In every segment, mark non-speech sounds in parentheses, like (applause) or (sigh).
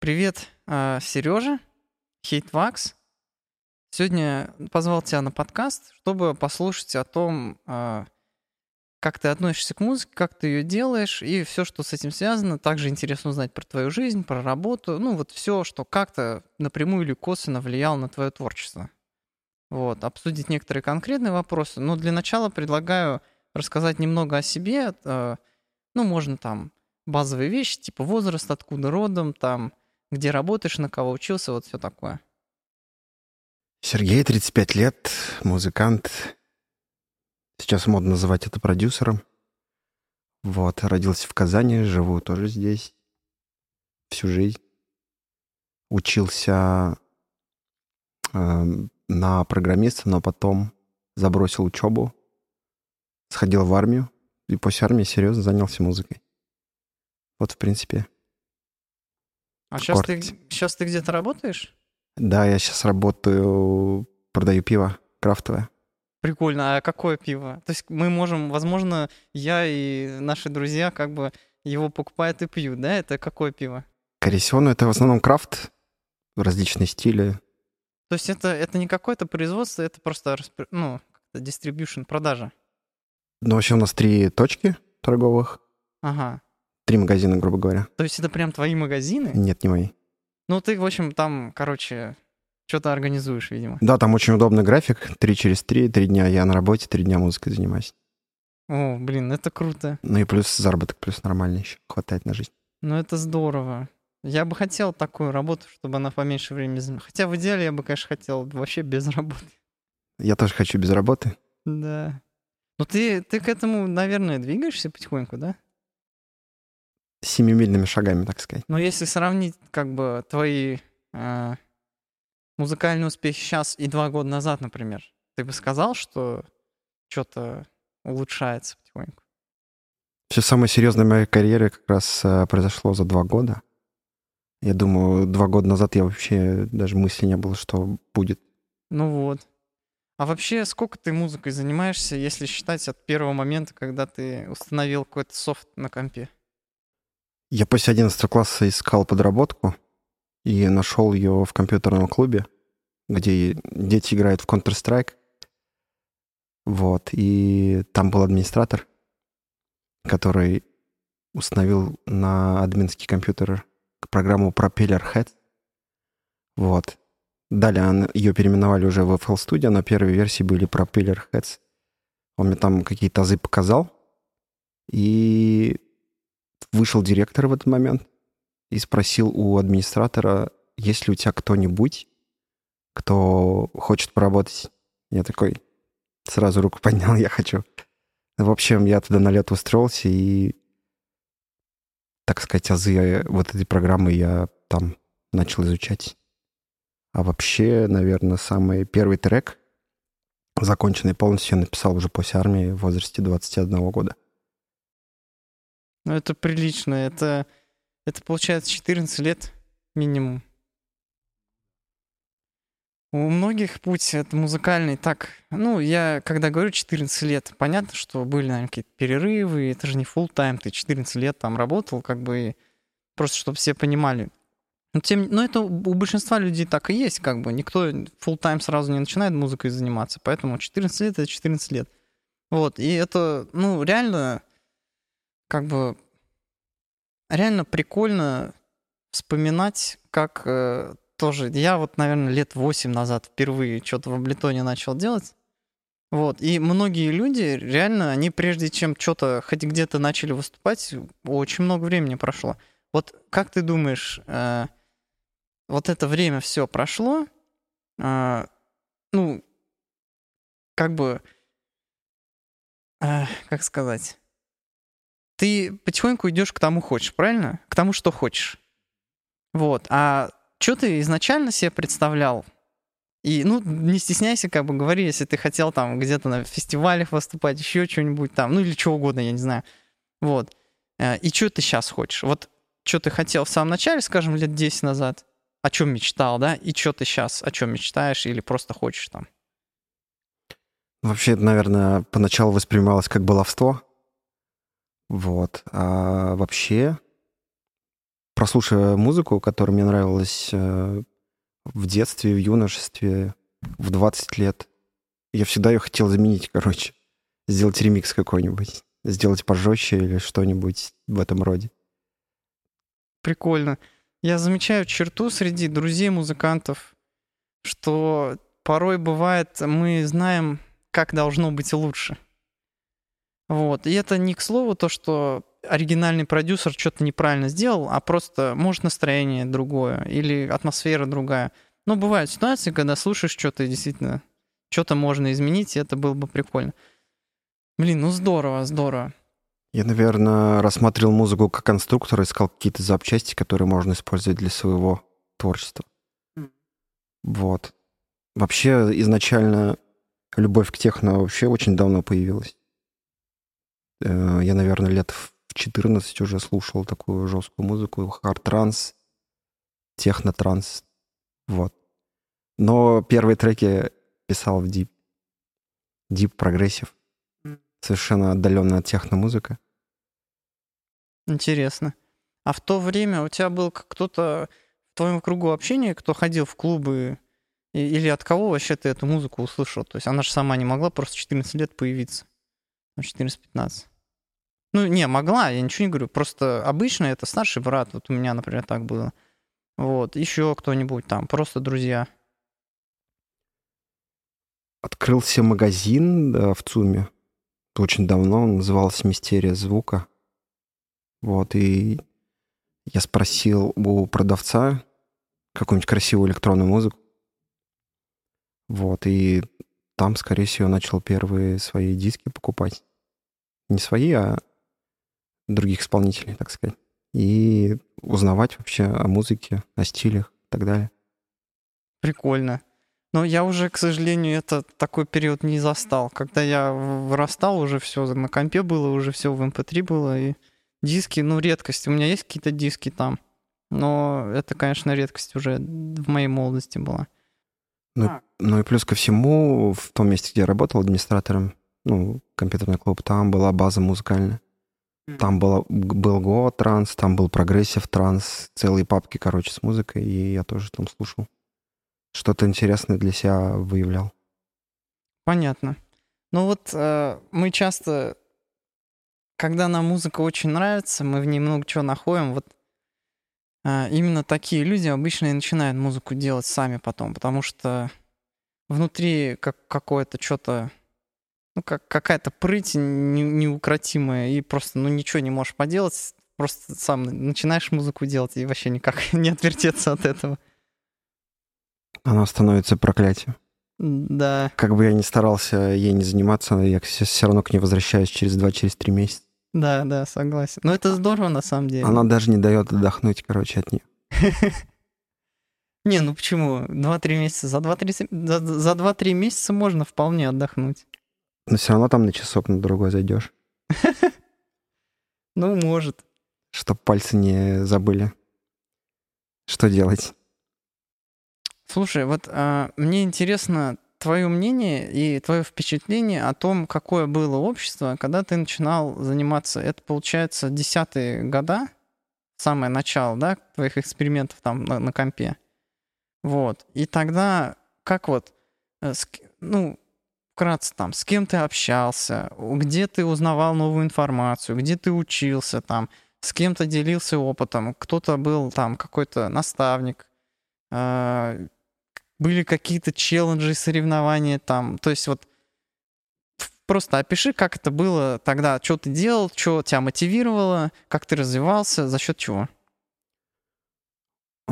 Привет, а, Сережа, Хейтвакс. Сегодня позвал тебя на подкаст, чтобы послушать о том, а, как ты относишься к музыке, как ты ее делаешь, и все, что с этим связано. Также интересно узнать про твою жизнь, про работу, ну вот все, что как-то напрямую или косвенно влияло на твое творчество. Вот, обсудить некоторые конкретные вопросы. Но для начала предлагаю рассказать немного о себе. А, ну, можно там базовые вещи, типа возраст, откуда родом, там, где работаешь, на кого учился, вот все такое. Сергей, 35 лет, музыкант. Сейчас модно называть это продюсером. Вот, родился в Казани, живу тоже здесь всю жизнь. Учился э, на программиста, но потом забросил учебу, сходил в армию, и после армии серьезно занялся музыкой. Вот, в принципе. А сейчас ты, сейчас ты где-то работаешь? Да, я сейчас работаю, продаю пиво крафтовое. Прикольно. А какое пиво? То есть мы можем, возможно, я и наши друзья как бы его покупают и пьют, да? Это какое пиво? Корисион — это в основном крафт, различные стили. То есть это, это не какое-то производство, это просто ну, дистрибьюшн, продажа? Ну, вообще у нас три точки торговых. Ага. Три магазина, грубо говоря. То есть это прям твои магазины? Нет, не мои. Ну, ты, в общем, там, короче, что-то организуешь, видимо. Да, там очень удобный график. Три через три, три дня я на работе, три дня музыкой занимаюсь. О, блин, это круто. Ну и плюс заработок, плюс нормальный еще. Хватает на жизнь. Ну это здорово. Я бы хотел такую работу, чтобы она поменьше времени занимала. Хотя в идеале я бы, конечно, хотел вообще без работы. Я тоже хочу без работы. Да. Ну ты, ты к этому, наверное, двигаешься потихоньку, да? Семимильными шагами, так сказать. Но если сравнить как бы твои э, музыкальные успехи сейчас и два года назад, например, ты бы сказал, что что-то улучшается потихоньку? Все самое серьезное в моей карьере как раз э, произошло за два года. Я думаю, два года назад я вообще даже мысли не было, что будет. Ну вот. А вообще, сколько ты музыкой занимаешься, если считать от первого момента, когда ты установил какой-то софт на компе? Я после 11 класса искал подработку и нашел ее в компьютерном клубе, где дети играют в Counter-Strike. Вот, и там был администратор, который установил на админский компьютер программу Propeller Head. Вот. Далее ее переименовали уже в FL Studio, на первой версии были Propeller Heads. Он мне там какие-то азы показал. И вышел директор в этот момент и спросил у администратора, есть ли у тебя кто-нибудь, кто хочет поработать. Я такой сразу руку (laughs) поднял, я хочу. В общем, я туда на лето устроился, и, так сказать, азы вот этой программы я там начал изучать. А вообще, наверное, самый первый трек, законченный полностью, я написал уже после армии в возрасте 21 года. Ну, это прилично. Это, это получается 14 лет минимум. У многих путь это музыкальный так. Ну, я когда говорю 14 лет, понятно, что были, наверное, какие-то перерывы, это же не full тайм ты 14 лет там работал, как бы, просто чтобы все понимали. Но, тем, но это у большинства людей так и есть, как бы, никто full тайм сразу не начинает музыкой заниматься, поэтому 14 лет — это 14 лет. Вот, и это, ну, реально как бы реально прикольно вспоминать, как э, тоже... Я вот, наверное, лет 8 назад впервые что-то в Аблетоне начал делать. Вот. И многие люди, реально, они прежде чем что-то хоть где-то начали выступать, очень много времени прошло. Вот как ты думаешь, э, вот это время все прошло, э, ну, как бы, э, как сказать, ты потихоньку идешь к тому хочешь, правильно? К тому, что хочешь. Вот. А что ты изначально себе представлял? И, ну, не стесняйся, как бы говори, если ты хотел там где-то на фестивалях выступать, еще что-нибудь там, ну или что угодно, я не знаю. Вот. Э, и что ты сейчас хочешь? Вот что ты хотел в самом начале, скажем, лет 10 назад, о чем мечтал, да, и что ты сейчас, о чем мечтаешь или просто хочешь там? Вообще, наверное, поначалу воспринималось как баловство, вот. А вообще прослушивая музыку, которая мне нравилась э, в детстве, в юношестве, в 20 лет, я всегда ее хотел заменить, короче. Сделать ремикс какой-нибудь. Сделать пожестче или что-нибудь в этом роде. Прикольно. Я замечаю черту среди друзей-музыкантов, что порой бывает, мы знаем, как должно быть лучше. Вот. И это не к слову то, что оригинальный продюсер что-то неправильно сделал, а просто, может, настроение другое или атмосфера другая. Но бывают ситуации, когда слушаешь что-то и действительно что-то можно изменить, и это было бы прикольно. Блин, ну здорово, здорово. Я, наверное, рассматривал музыку как конструктор, искал какие-то запчасти, которые можно использовать для своего творчества. Mm. Вот. Вообще, изначально любовь к техно вообще очень давно появилась. Э, я, наверное, лет в 14 уже слушал такую жесткую музыку, hard trance, techno trance. Вот. Но первые треки писал в Deep. Deep прогрессив. Совершенно отдаленная от техно-музыка. Интересно. А в то время у тебя был кто-то в твоем кругу общения, кто ходил в клубы, или от кого вообще ты эту музыку услышал? То есть она же сама не могла просто 14 лет появиться. 14-15. Ну, не, могла, я ничего не говорю. Просто обычно это старший брат. Вот у меня, например, так было. Вот, еще кто-нибудь там, просто друзья открылся магазин да, в ЦУМе. Очень давно он назывался «Мистерия звука». Вот, и я спросил у продавца какую-нибудь красивую электронную музыку. Вот, и там, скорее всего, начал первые свои диски покупать. Не свои, а других исполнителей, так сказать. И узнавать вообще о музыке, о стилях и так далее. Прикольно. Но я уже, к сожалению, это такой период не застал. Когда я вырастал, уже все на компе было, уже все в MP3 эм было. И диски, ну, редкость. У меня есть какие-то диски там. Но это, конечно, редкость уже в моей молодости была. Ну, а. ну и плюс ко всему, в том месте, где я работал администратором, ну, компьютерный клуб, там была база музыкальная. Там было, был Goa trance, там был progressive trance, целые папки, короче, с музыкой, и я тоже там слушал что-то интересное для себя выявлял. Понятно. Ну вот э, мы часто, когда нам музыка очень нравится, мы в ней много чего находим, вот э, именно такие люди обычно и начинают музыку делать сами потом, потому что внутри как какое-то что-то, ну как какая-то прыть не, неукротимая, и просто ну ничего не можешь поделать, просто сам начинаешь музыку делать и вообще никак (laughs) не отвертеться от этого. Она становится проклятием. Да. Как бы я ни старался ей не заниматься, я все равно к ней возвращаюсь через два, через три месяца. Да, да, согласен. Но это здорово на самом деле. Она даже не дает отдохнуть, короче, от нее. (laughs) Не, ну почему? Два-три месяца. За два-три за, за два-три месяца можно вполне отдохнуть. Но все равно там на часок на другой зайдешь. (laughs) Ну, может. Чтоб пальцы не забыли. Что делать? Слушай, вот а, мне интересно твое мнение и твое впечатление о том, какое было общество, когда ты начинал заниматься. Это, получается, десятые года, самое начало, да, твоих экспериментов там на, на компе. Вот. И тогда как вот, э, ну, вкратце там, с кем ты общался, где ты узнавал новую информацию, где ты учился там, с кем то делился опытом, кто-то был там какой-то наставник, а, были какие-то челленджи, соревнования там. То есть вот просто опиши, как это было тогда, что ты делал, что тебя мотивировало, как ты развивался, за счет чего?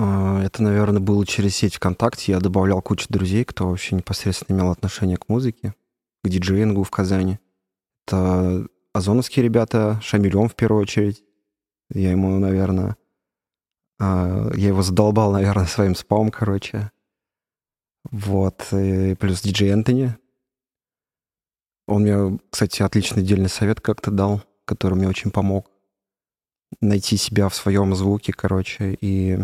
А, это, наверное, было через сеть ВКонтакте. Я добавлял кучу друзей, кто вообще непосредственно имел отношение к музыке, к диджеингу в Казани. Это озоновские ребята, Шамилем в первую очередь. Я ему, наверное, а, я его задолбал, (laughs) наверное, своим спамом, короче. Вот. И плюс диджей Энтони. Он мне, кстати, отличный отдельный совет как-то дал, который мне очень помог найти себя в своем звуке, короче, и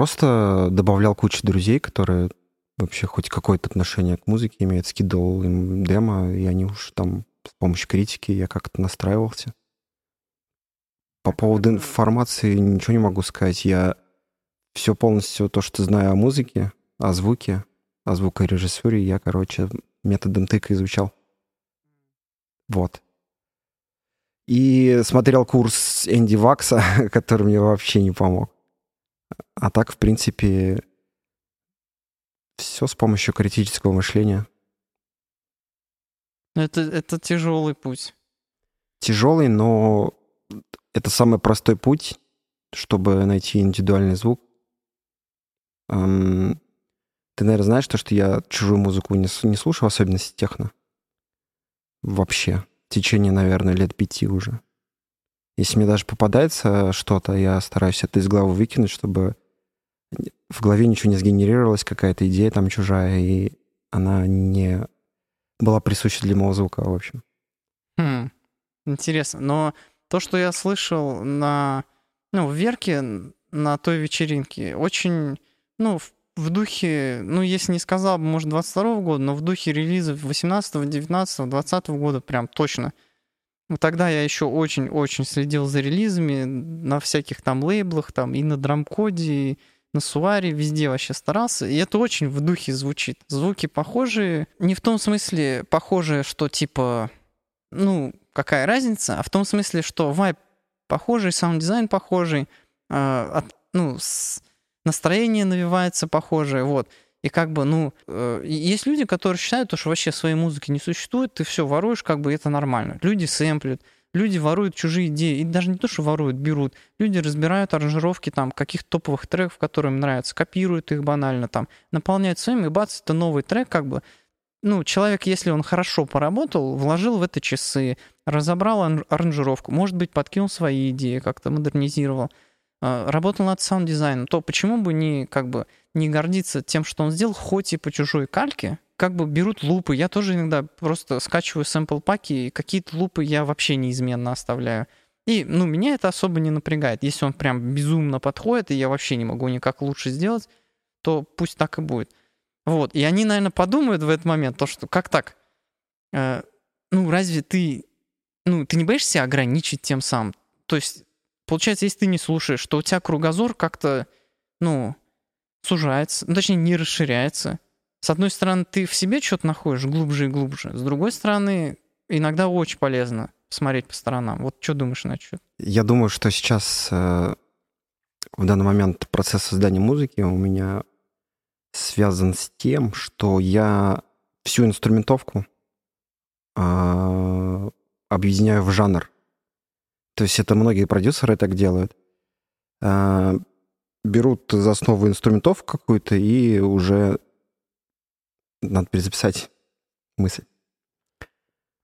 просто добавлял кучу друзей, которые вообще хоть какое-то отношение к музыке имеют, скидывал им демо, и они уж там с помощью критики я как-то настраивался. По поводу информации ничего не могу сказать. Я все полностью то, что знаю о музыке, о звуке, о звукорежиссуре, я, короче, методом тыка изучал. Вот. И смотрел курс Энди Вакса, (laughs) который мне вообще не помог. А так, в принципе, все с помощью критического мышления. Это, это тяжелый путь. Тяжелый, но это самый простой путь, чтобы найти индивидуальный звук. Эм, ты, наверное, знаешь то, что я чужую музыку не, не слушаю, особенности техно. Вообще. В течение, наверное, лет пяти уже. Если мне даже попадается что-то, я стараюсь это из головы выкинуть, чтобы в голове ничего не сгенерировалось, какая-то идея там чужая, и она не была присуща для моего звука, в общем. Хм, интересно. Но то, что я слышал на, ну, в Верке, на той вечеринке, очень, ну, в, в духе, ну, если не сказал бы, может, 22 года, но в духе релизов 18, 19, 20 года прям точно. Ну, тогда я еще очень-очень следил за релизами на всяких там лейблах, там и на Drumcode, и на Suara, везде вообще старался. И это очень в духе звучит. Звуки похожие. Не в том смысле похожие, что типа, ну, какая разница, а в том смысле, что vibe похожий, саунд-дизайн похожий, э, от, ну, с, настроение навевается похожее, вот. И как бы, ну, э, есть люди, которые считают, что вообще своей музыки не существует, ты все воруешь, как бы это нормально. Люди сэмплят, люди воруют чужие идеи, и даже не то, что воруют, берут. Люди разбирают аранжировки там каких-то топовых треков, которые им нравятся, копируют их банально там, наполняют своим, и бац, это новый трек, как бы. Ну, человек, если он хорошо поработал, вложил в это часы, разобрал аранжировку, может быть, подкинул свои идеи, как-то модернизировал, работал над саунд-дизайном, то почему бы не, как бы, не гордиться тем, что он сделал, хоть и по чужой кальке, как бы берут лупы. Я тоже иногда просто скачиваю сэмпл-паки, и какие-то лупы я вообще неизменно оставляю. И, ну, меня это особо не напрягает. Если он прям безумно подходит, и я вообще не могу никак лучше сделать, то пусть так и будет. Вот. И они, наверное, подумают в этот момент, то, что как так? Э, ну, разве ты... Ну, ты не боишься ограничить тем самым? То есть, получается, если ты не слушаешь, то у тебя кругозор как-то, ну, сужается, ну, точнее, не расширяется. С одной стороны, ты в себе что-то находишь глубже и глубже. С другой стороны, иногда очень полезно смотреть по сторонам. Вот что думаешь на счет? Я думаю, что сейчас э, в данный момент процесс создания музыки у меня связан с тем, что я всю инструментовку э, объединяю в жанр. То есть это многие продюсеры так делают. Э, берут за основу инструментовку какую-то и уже надо перезаписать мысль.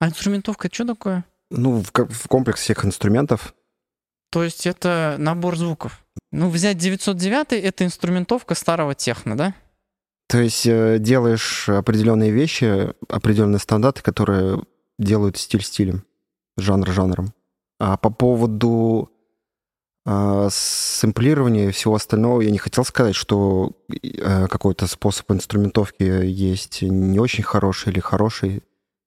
А инструментовка что такое? Ну, в, в комплекс всех инструментов. То есть это набор звуков. Ну, взять 909 это инструментовка старого техно, да? То есть э, делаешь определенные вещи, определенные стандарты, которые делают стиль стилем, жанр жанром. А по поводу а, сэмплирования и всего остального я не хотел сказать, что э, какой-то способ инструментовки есть не очень хороший или хороший.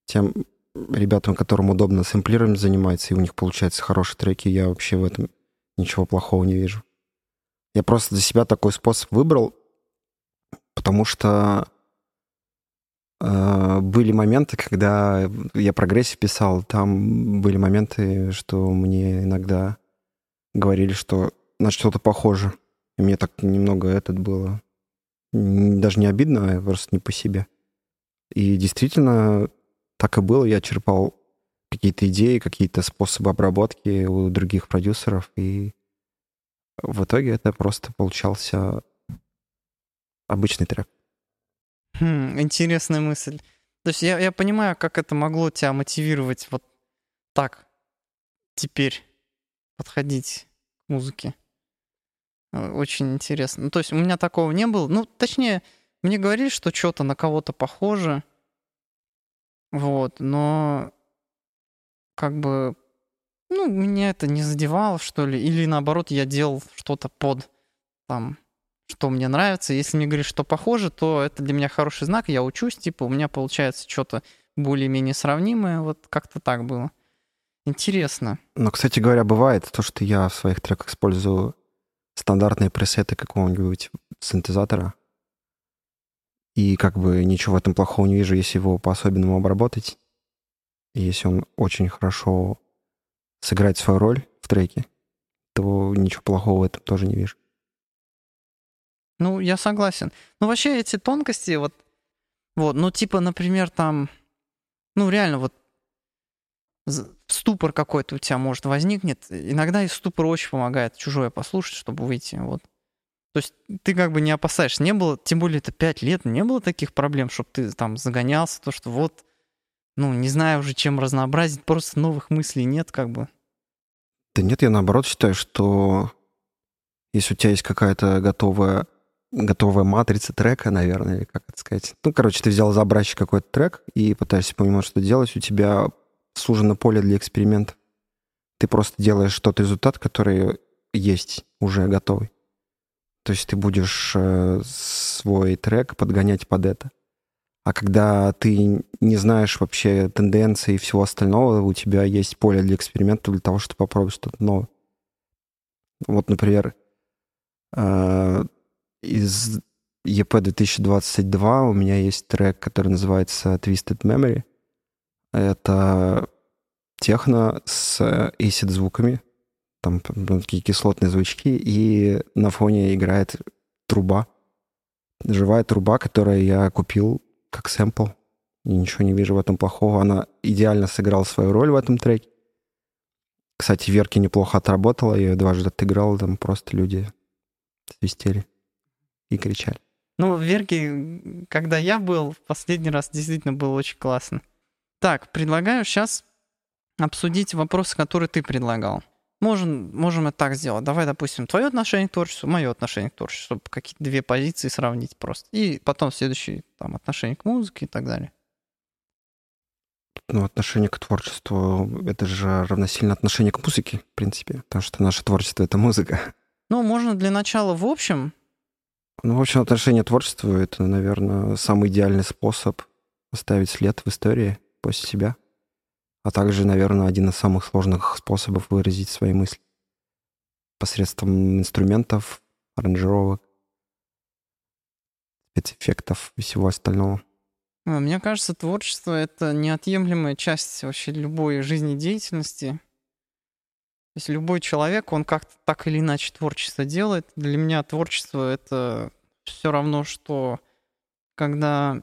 Тем ребятам, которым удобно сэмплированием заниматься, и у них получаются хорошие треки, я вообще в этом ничего плохого не вижу. Я просто для себя такой способ выбрал, потому что были моменты, когда я прогрессив писал, там были моменты, что мне иногда говорили, что на что-то похоже. И мне так немного этот было даже не обидно, а просто не по себе. И действительно, так и было. Я черпал какие-то идеи, какие-то способы обработки у других продюсеров, и в итоге это просто получался обычный трек. Хм, интересная мысль. То есть я, я понимаю, как это могло тебя мотивировать вот так теперь подходить к музыке. Э, очень интересно. Ну, то есть у меня такого не было. Ну, точнее, мне говорили, что что-то на кого-то похоже. Вот, но как бы, ну, меня это не задевало, что ли. Или наоборот, я делал что-то под там, что мне нравится. Если мне говоришь, что похоже, то это для меня хороший знак. Я учусь, типа, у меня получается что-то более-менее сравнимое. Вот как-то так было. Интересно. Но, кстати говоря, бывает то, что я в своих треках использую стандартные пресеты какого-нибудь синтезатора. И как бы ничего в этом плохого не вижу, если его по-особенному обработать. Если он очень хорошо сыграет свою роль в треке, то ничего плохого в этом тоже не вижу. Ну, я согласен. Ну, вообще эти тонкости, вот, вот, ну, типа, например, там, ну, реально, вот, ступор какой-то у тебя, может, возникнет. Иногда и ступор очень помогает чужое послушать, чтобы выйти, вот. То есть ты как бы не опасаешься. Не было, тем более это пять лет, не было таких проблем, чтобы ты там загонялся, то, что вот, ну, не знаю уже, чем разнообразить, просто новых мыслей нет, как бы. Да нет, я наоборот считаю, что если у тебя есть какая-то готовая готовая матрица трека, наверное, или как это сказать. Ну, короче, ты взял за образчик какой-то трек и пытаешься понимать, что делать, у тебя сужено поле для эксперимента. Ты просто делаешь тот результат, который есть уже готовый. То есть ты будешь э, свой трек подгонять под это. А когда ты не знаешь вообще тенденции и всего остального, у тебя есть поле для эксперимента для того, чтобы попробовать что-то новое. Вот, например, э, из EP 2022 у меня есть трек, который называется Twisted Memory. Это техно с acid звуками. Там такие кислотные звучки. И на фоне играет труба. Живая труба, которую я купил как сэмпл. И ничего не вижу в этом плохого. Она идеально сыграла свою роль в этом треке. Кстати, Верки неплохо отработала. Я ее дважды отыграл. Там просто люди свистели и кричали. Ну, Верки, когда я был, в последний раз действительно было очень классно. Так, предлагаю сейчас обсудить вопросы, которые ты предлагал. Можем, можем это так сделать. Давай, допустим, твое отношение к творчеству, мое отношение к творчеству, чтобы какие-то две позиции сравнить просто. И потом следующие там, отношение к музыке и так далее. Ну, отношение к творчеству — это же равносильно отношение к музыке, в принципе, потому что наше творчество — это музыка. Ну, можно для начала в общем. Ну, в общем, отношение к творчеству — это, наверное, самый идеальный способ оставить след в истории после себя а также, наверное, один из самых сложных способов выразить свои мысли посредством инструментов, аранжировок, спецэффектов и всего остального. Мне кажется, творчество — это неотъемлемая часть вообще любой жизнедеятельности. Есть любой человек, он как-то так или иначе творчество делает. Для меня творчество — это все равно, что когда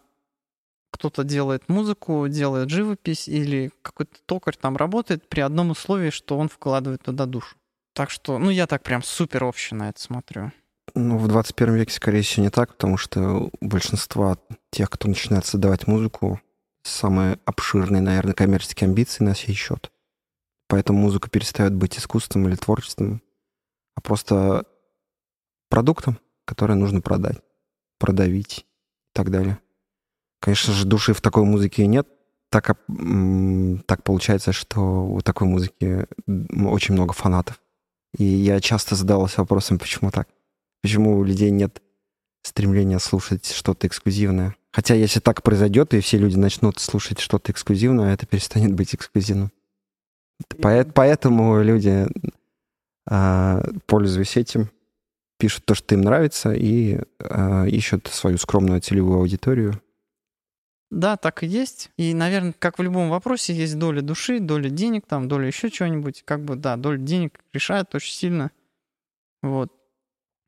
кто-то делает музыку, делает живопись или какой-то токарь там работает при одном условии, что он вкладывает туда душу. Так что, ну, я так прям супер общий на это смотрю. Ну, в 21 веке, скорее всего, не так, потому что у большинства тех, кто начинает создавать музыку, самые обширные, наверное, коммерческие амбиции на сей счет. Поэтому музыка перестает быть искусством или творчеством, а просто продуктом, который нужно продать, продавить и так далее. Конечно же, души в такой музыке нет. Так, так получается, что у такой музыки очень много фанатов. И я часто задавался вопросом, почему так? Почему у людей нет стремления слушать что-то эксклюзивное? Хотя если так произойдет, и все люди начнут слушать что-то эксклюзивное, это перестанет быть эксклюзивным. Поэтому люди, а, пользуясь этим, пишут то, что им нравится, и а, ищут свою скромную целевую аудиторию, да, так и есть. И, наверное, как в любом вопросе, есть доля души, доля денег, там, доля еще чего-нибудь. Как бы, да, доля денег решает очень сильно. Вот.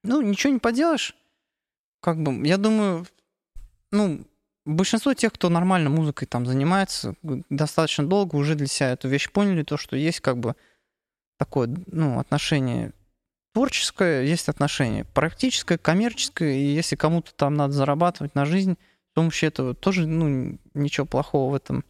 Ну, ничего не поделаешь. Как бы, я думаю, ну, большинство тех, кто нормально музыкой там занимается, достаточно долго уже для себя эту вещь поняли, то, что есть как бы такое, ну, отношение творческое, есть отношение практическое, коммерческое, и если кому-то там надо зарабатывать на жизнь, помощью этого тоже, ну, ничего плохого в этом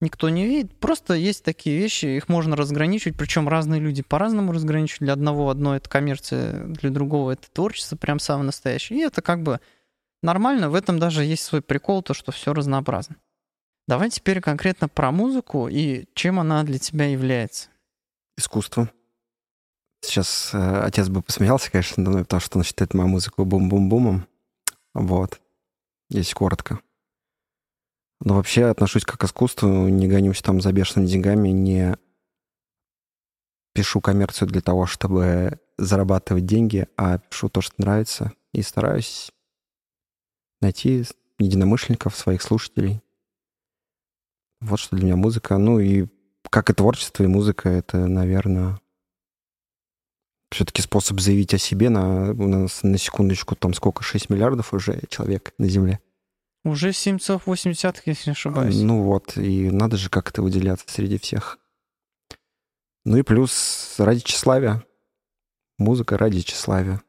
никто не видит. Просто есть такие вещи, их можно разграничивать, причем разные люди по-разному разграничивают. Для одного одно это коммерция, для другого это творчество, прям самое настоящее. И это как бы нормально, в этом даже есть свой прикол, то, что все разнообразно. Давай теперь конкретно про музыку и чем она для тебя является. Искусство. Сейчас э, отец бы посмеялся, конечно, потому что он считает мою музыку бум-бум-бумом. Вот если коротко. Но вообще отношусь как к искусству, не гонюсь там за бешеными деньгами, не пишу коммерцию для того, чтобы зарабатывать деньги, а пишу то, что нравится, и стараюсь найти единомышленников, своих слушателей. Вот что для меня музыка. Ну и как и творчество, и музыка — это, наверное, все-таки способ заявить о себе. На, у нас на секундочку там сколько, 6 миллиардов уже человек на Земле. Уже 7,8, если не ошибаюсь. Ну вот, и надо же как-то выделяться среди всех. Ну и плюс ради тщеславия. Музыка ради тщеславия.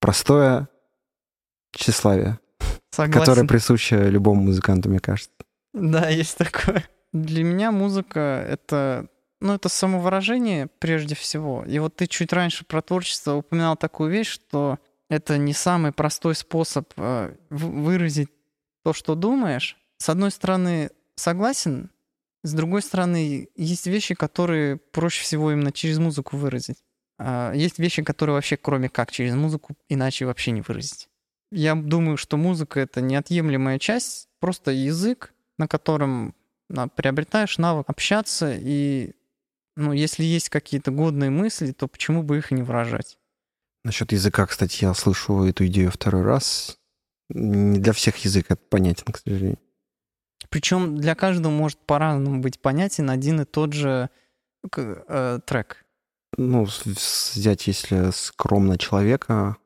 Простое тщеславие, Согласен. которое присуще любому музыканту, мне кажется. Да, (laughs) есть такое. Для меня музыка — это ну, это самовыражение прежде всего. И вот ты чуть раньше про творчество упоминал такую вещь, что это не самый простой способ э, выразить то, что думаешь. С одной стороны, согласен, с другой стороны, есть вещи, которые проще всего именно через музыку выразить. А есть вещи, которые вообще кроме как через музыку иначе вообще не выразить. Я думаю, что музыка — это неотъемлемая часть, просто язык, на котором приобретаешь навык общаться, и ну, если есть какие-то годные мысли, то почему бы их не выражать? Насчет языка, кстати, я слышу эту идею второй раз. Не для всех язык это понятен, к сожалению. Причем для каждого может по-разному быть понятен один и тот же э, трек. Ну, взять, если скромно человека,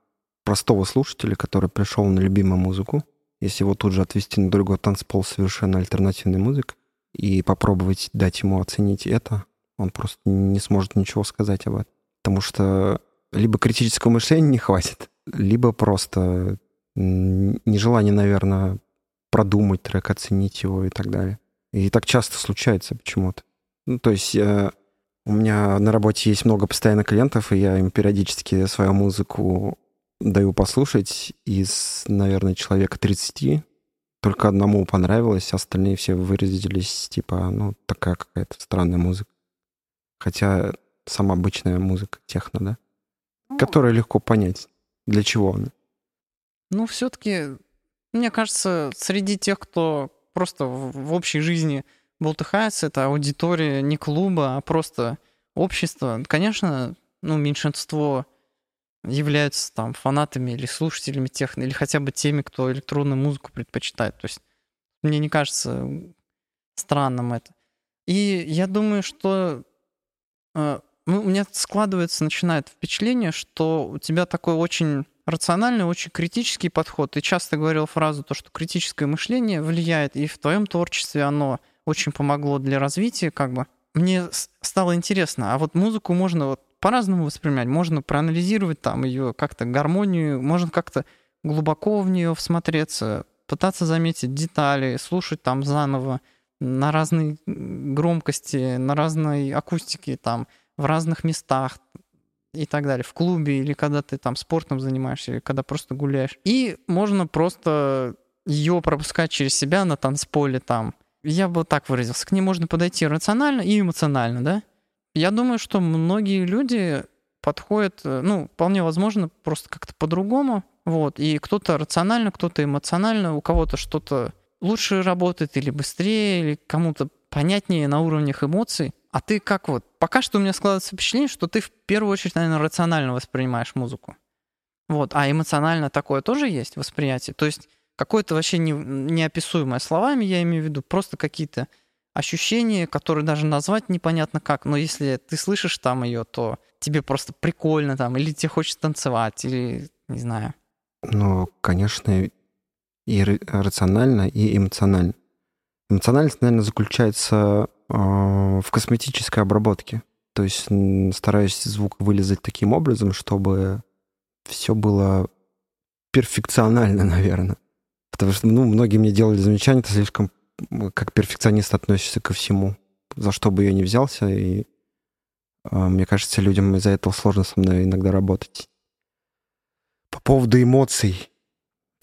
простого слушателя, который пришел на любимую музыку, если его тут же отвести на другой танцпол совершенно альтернативной музык и попробовать дать ему оценить это, он просто не сможет ничего сказать об этом. Потому что либо критического мышления не хватит, либо просто нежелание, наверное, продумать трек, оценить его и так далее. И так часто случается почему-то. Ну, то есть э, у меня на работе есть много постоянных клиентов, и я им периодически свою музыку даю послушать. Из, наверное, человека 30 только одному понравилось, остальные все выразились, типа, ну, такая какая-то странная музыка. Хотя сама обычная музыка, техно, да? Ну, Которая легко понять, для чего она. Ну, все-таки, мне кажется, среди тех, кто просто в общей жизни болтыхается, это аудитория не клуба, а просто общество. Конечно, ну, меньшинство являются там фанатами или слушателями техно, или хотя бы теми, кто электронную музыку предпочитает. То есть мне не кажется странным это. И я думаю, что э, ну, у меня складывается, начинает впечатление, что у тебя такой очень рациональный, очень критический подход. Ты часто говорил фразу, то, что критическое мышление влияет, и в твоем творчестве оно очень помогло для развития, как бы. Мне стало интересно, а вот музыку можно вот по-разному воспринимать. Можно проанализировать там ее как-то гармонию, можно как-то глубоко в нее всмотреться, пытаться заметить детали, слушать там заново на разной громкости, на разной акустике, там, в разных местах и так далее, в клубе или когда ты там спортом занимаешься, или когда просто гуляешь. И можно просто ее пропускать через себя на танцполе там. Я бы так выразился. К ней можно подойти рационально и эмоционально, да? Я думаю, что многие люди подходят, э, ну, вполне возможно, просто как-то по-другому. Вот. И кто-то рационально, кто-то эмоционально, у кого-то что-то лучше работает или быстрее, или кому-то понятнее на уровнях эмоций. А ты как вот? Пока что у меня складывается впечатление, что ты в первую очередь, наверное, рационально воспринимаешь музыку. Вот. А эмоционально такое тоже есть восприятие? То есть какое-то вообще не, неописуемое словами, я имею в виду, просто какие-то ощущение, которое даже назвать непонятно как, но если ты слышишь там ее, то тебе просто прикольно там, или тебе хочется танцевать, или не знаю. Ну, конечно, и рационально, и эмоционально. Эмоциональность, наверное, заключается э, в косметической обработке. То есть стараюсь звук вылезать таким образом, чтобы все было перфекционально, (laughs) наверное. Потому что, ну, многие мне делали замечания, это слишком как перфекционист относишься ко всему, за что бы я ни взялся, и э, мне кажется, людям из-за этого сложно со мной иногда работать. По поводу эмоций.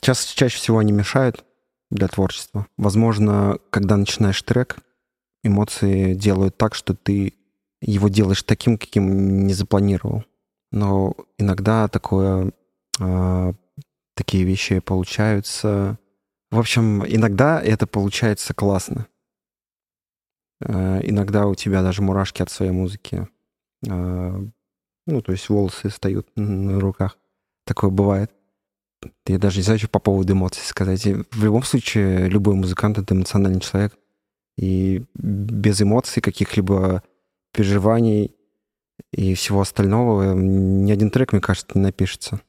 Чаще, чаще всего они мешают для творчества. Возможно, когда начинаешь трек, эмоции делают так, что ты его делаешь таким, каким не запланировал. Но иногда такое, э, такие вещи получаются в общем, иногда это получается классно. Э, иногда у тебя даже мурашки от своей музыки А, ну, то есть волосы встают на руках. Такое бывает. Я даже не знаю, что по поводу эмоций сказать. В любом случае, любой музыкант — это эмоциональный человек. И без эмоций, каких-либо переживаний и всего остального ни один трек, мне кажется, не напишется.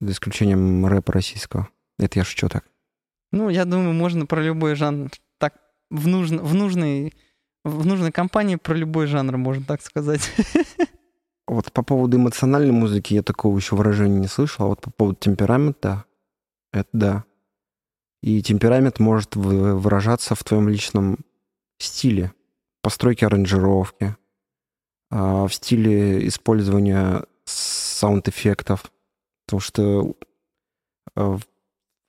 За исключением рэпа российского. Это я шучу так. Ну, я думаю, можно про любой жанр так в, нужн, в нужной в нужной компании про любой жанр, можно так сказать. (laughs) Вот по поводу эмоциональной музыки я такого еще выражения не слышал, а вот по поводу темперамента, это да. И темперамент может выражаться в твоем личном стиле, постройке аранжировки, а, в стиле использования саунд-эффектов. Потому что а,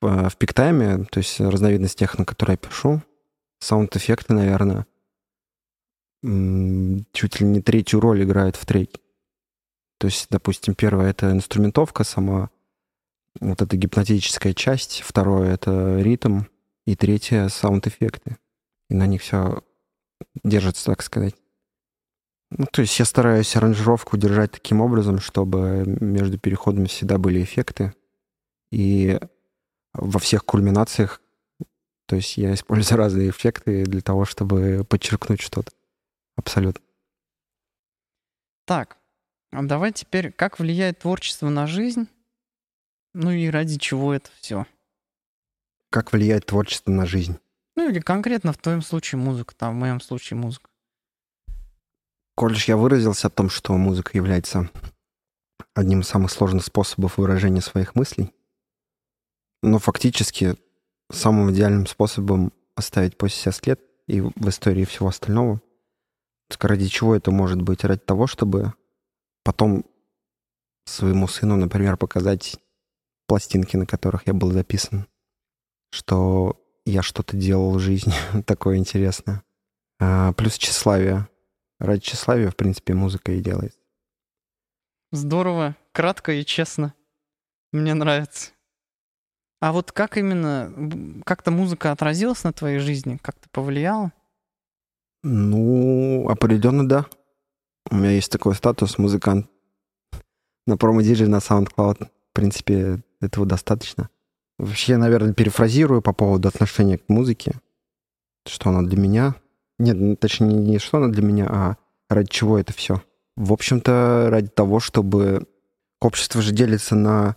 в, в пиктайме, то есть разновидность тех, на которые я пишу, саунд-эффекты, наверное, чуть ли не третью роль играют в треке. То есть, допустим, первое — это инструментовка сама, вот эта гипнотическая часть, второе — это ритм, и третье — саунд-эффекты. И на них все держится, так сказать. Ну, то есть я стараюсь аранжировку держать таким образом, чтобы между переходами всегда были эффекты. И во всех кульминациях, то есть я использую (laughs) разные эффекты для того, чтобы подчеркнуть что-то. Абсолютно. Так, а давай теперь, как влияет творчество на жизнь? Ну и ради чего это все? Как влияет творчество на жизнь? Ну или конкретно в твоем случае музыка, там в моем случае музыка. Коль я выразился о том, что музыка является одним из самых сложных способов выражения своих мыслей, но фактически самым идеальным способом оставить после себя след и в истории всего остального Ради чего это может быть? Ради того, чтобы потом своему сыну, например, показать пластинки, на которых я был записан, что я что-то делал в жизни (laughs) такое интересное. А, плюс тщеславие. Ради тщеславия, в принципе, музыка и делается. Здорово, кратко и честно. Мне нравится. А вот как именно, как-то музыка отразилась на твоей жизни, как-то повлияла? Ну, определенно да. У меня есть такой статус музыкант. На промо-диджей на SoundCloud. В принципе, этого достаточно. Вообще, наверное, перефразирую по поводу отношения к музыке. Что она для меня. Нет, точнее, не что она для меня, а ради чего это все. В общем-то, ради того, чтобы общество же делится на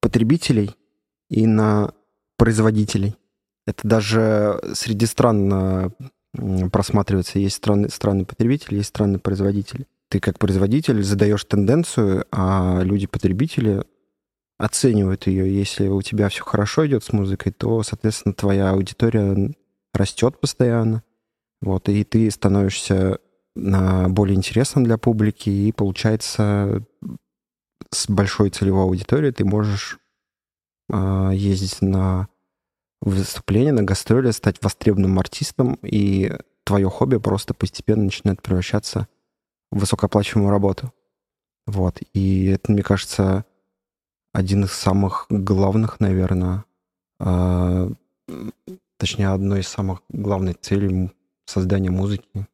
потребителей и на производителей. Это даже среди стран просматривается. Есть страны, страны потребители, есть страны производители. Ты как производитель задаешь тенденцию, а люди-потребители оценивают ее. Если у тебя все хорошо идет с музыкой, то, соответственно, твоя аудитория растет постоянно. Вот, и ты становишься более интересным для публики, и получается с большой целевой аудиторией ты можешь э, ездить на выступления, на гастроли, стать востребованным артистом, и твое хобби просто постепенно начинает превращаться в высокооплачиваемую работу. Вот. И это, мне кажется, один из самых главных, наверное, э, точнее, одной из самых главных целей создания музыки.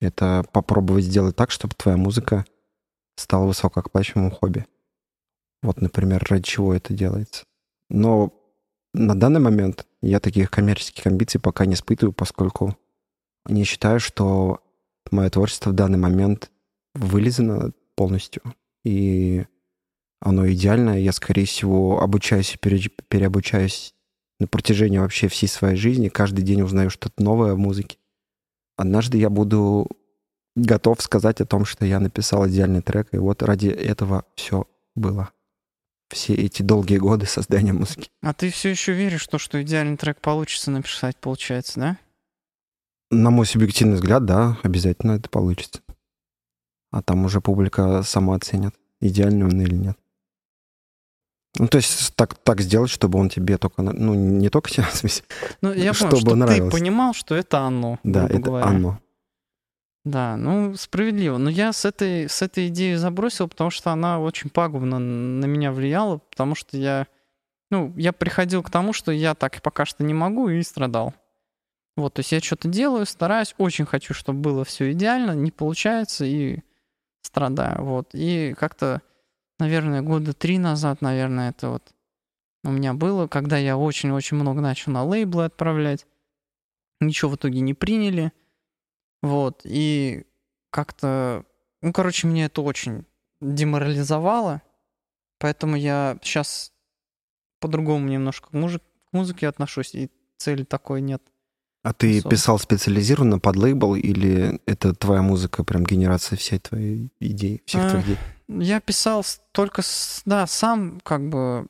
Это попробовать сделать так, чтобы твоя музыка стала высокооплачиваемым хобби. Вот, например, ради чего это делается. Но на данный момент я таких коммерческих амбиций пока не испытываю, поскольку не считаю, что мое творчество в данный момент вылезано полностью. И оно идеальное. Я, скорее всего, обучаюсь и пере, переобучаюсь на протяжении вообще всей своей жизни. Каждый день узнаю что-то новое в музыке. Однажды я буду готов сказать о том, что я написал идеальный трек, и вот ради этого все было все эти долгие годы создания музыки. А ты все еще веришь в то, что идеальный трек получится написать, получается, да? На мой субъективный взгляд, да, обязательно это получится. А там уже публика сама оценит, идеальный он или нет. Ну, то есть так, так сделать, чтобы он тебе только... Ну, не только (laughs) тебе, в смысле, Ну, я понял, чтобы что ты понимал, что это оно. Да, это говоря. оно. Да, ну, справедливо. Но я с этой, с этой идеей забросил, потому что она очень пагубно на меня влияла, потому что я, ну, я приходил к тому, что я так пока что не могу, и страдал. Вот, то есть я что-то делаю, стараюсь, очень хочу, чтобы было все идеально, не получается, и страдаю. Вот. И как-то, наверное, года три назад, наверное, это вот у меня было, когда я очень-очень много начал на лейблы отправлять. Ничего в итоге не приняли. Вот. И как-то... Ну, короче, мне это очень деморализовало. Поэтому я сейчас по-другому немножко к, мужик, к музыке отношусь, и цели такой нет. А ты Особо. писал специализированно под лейбл, или это твоя музыка, прям генерация всей твоей идеи, всех а, твоих идей? Я писал только, да, сам как бы...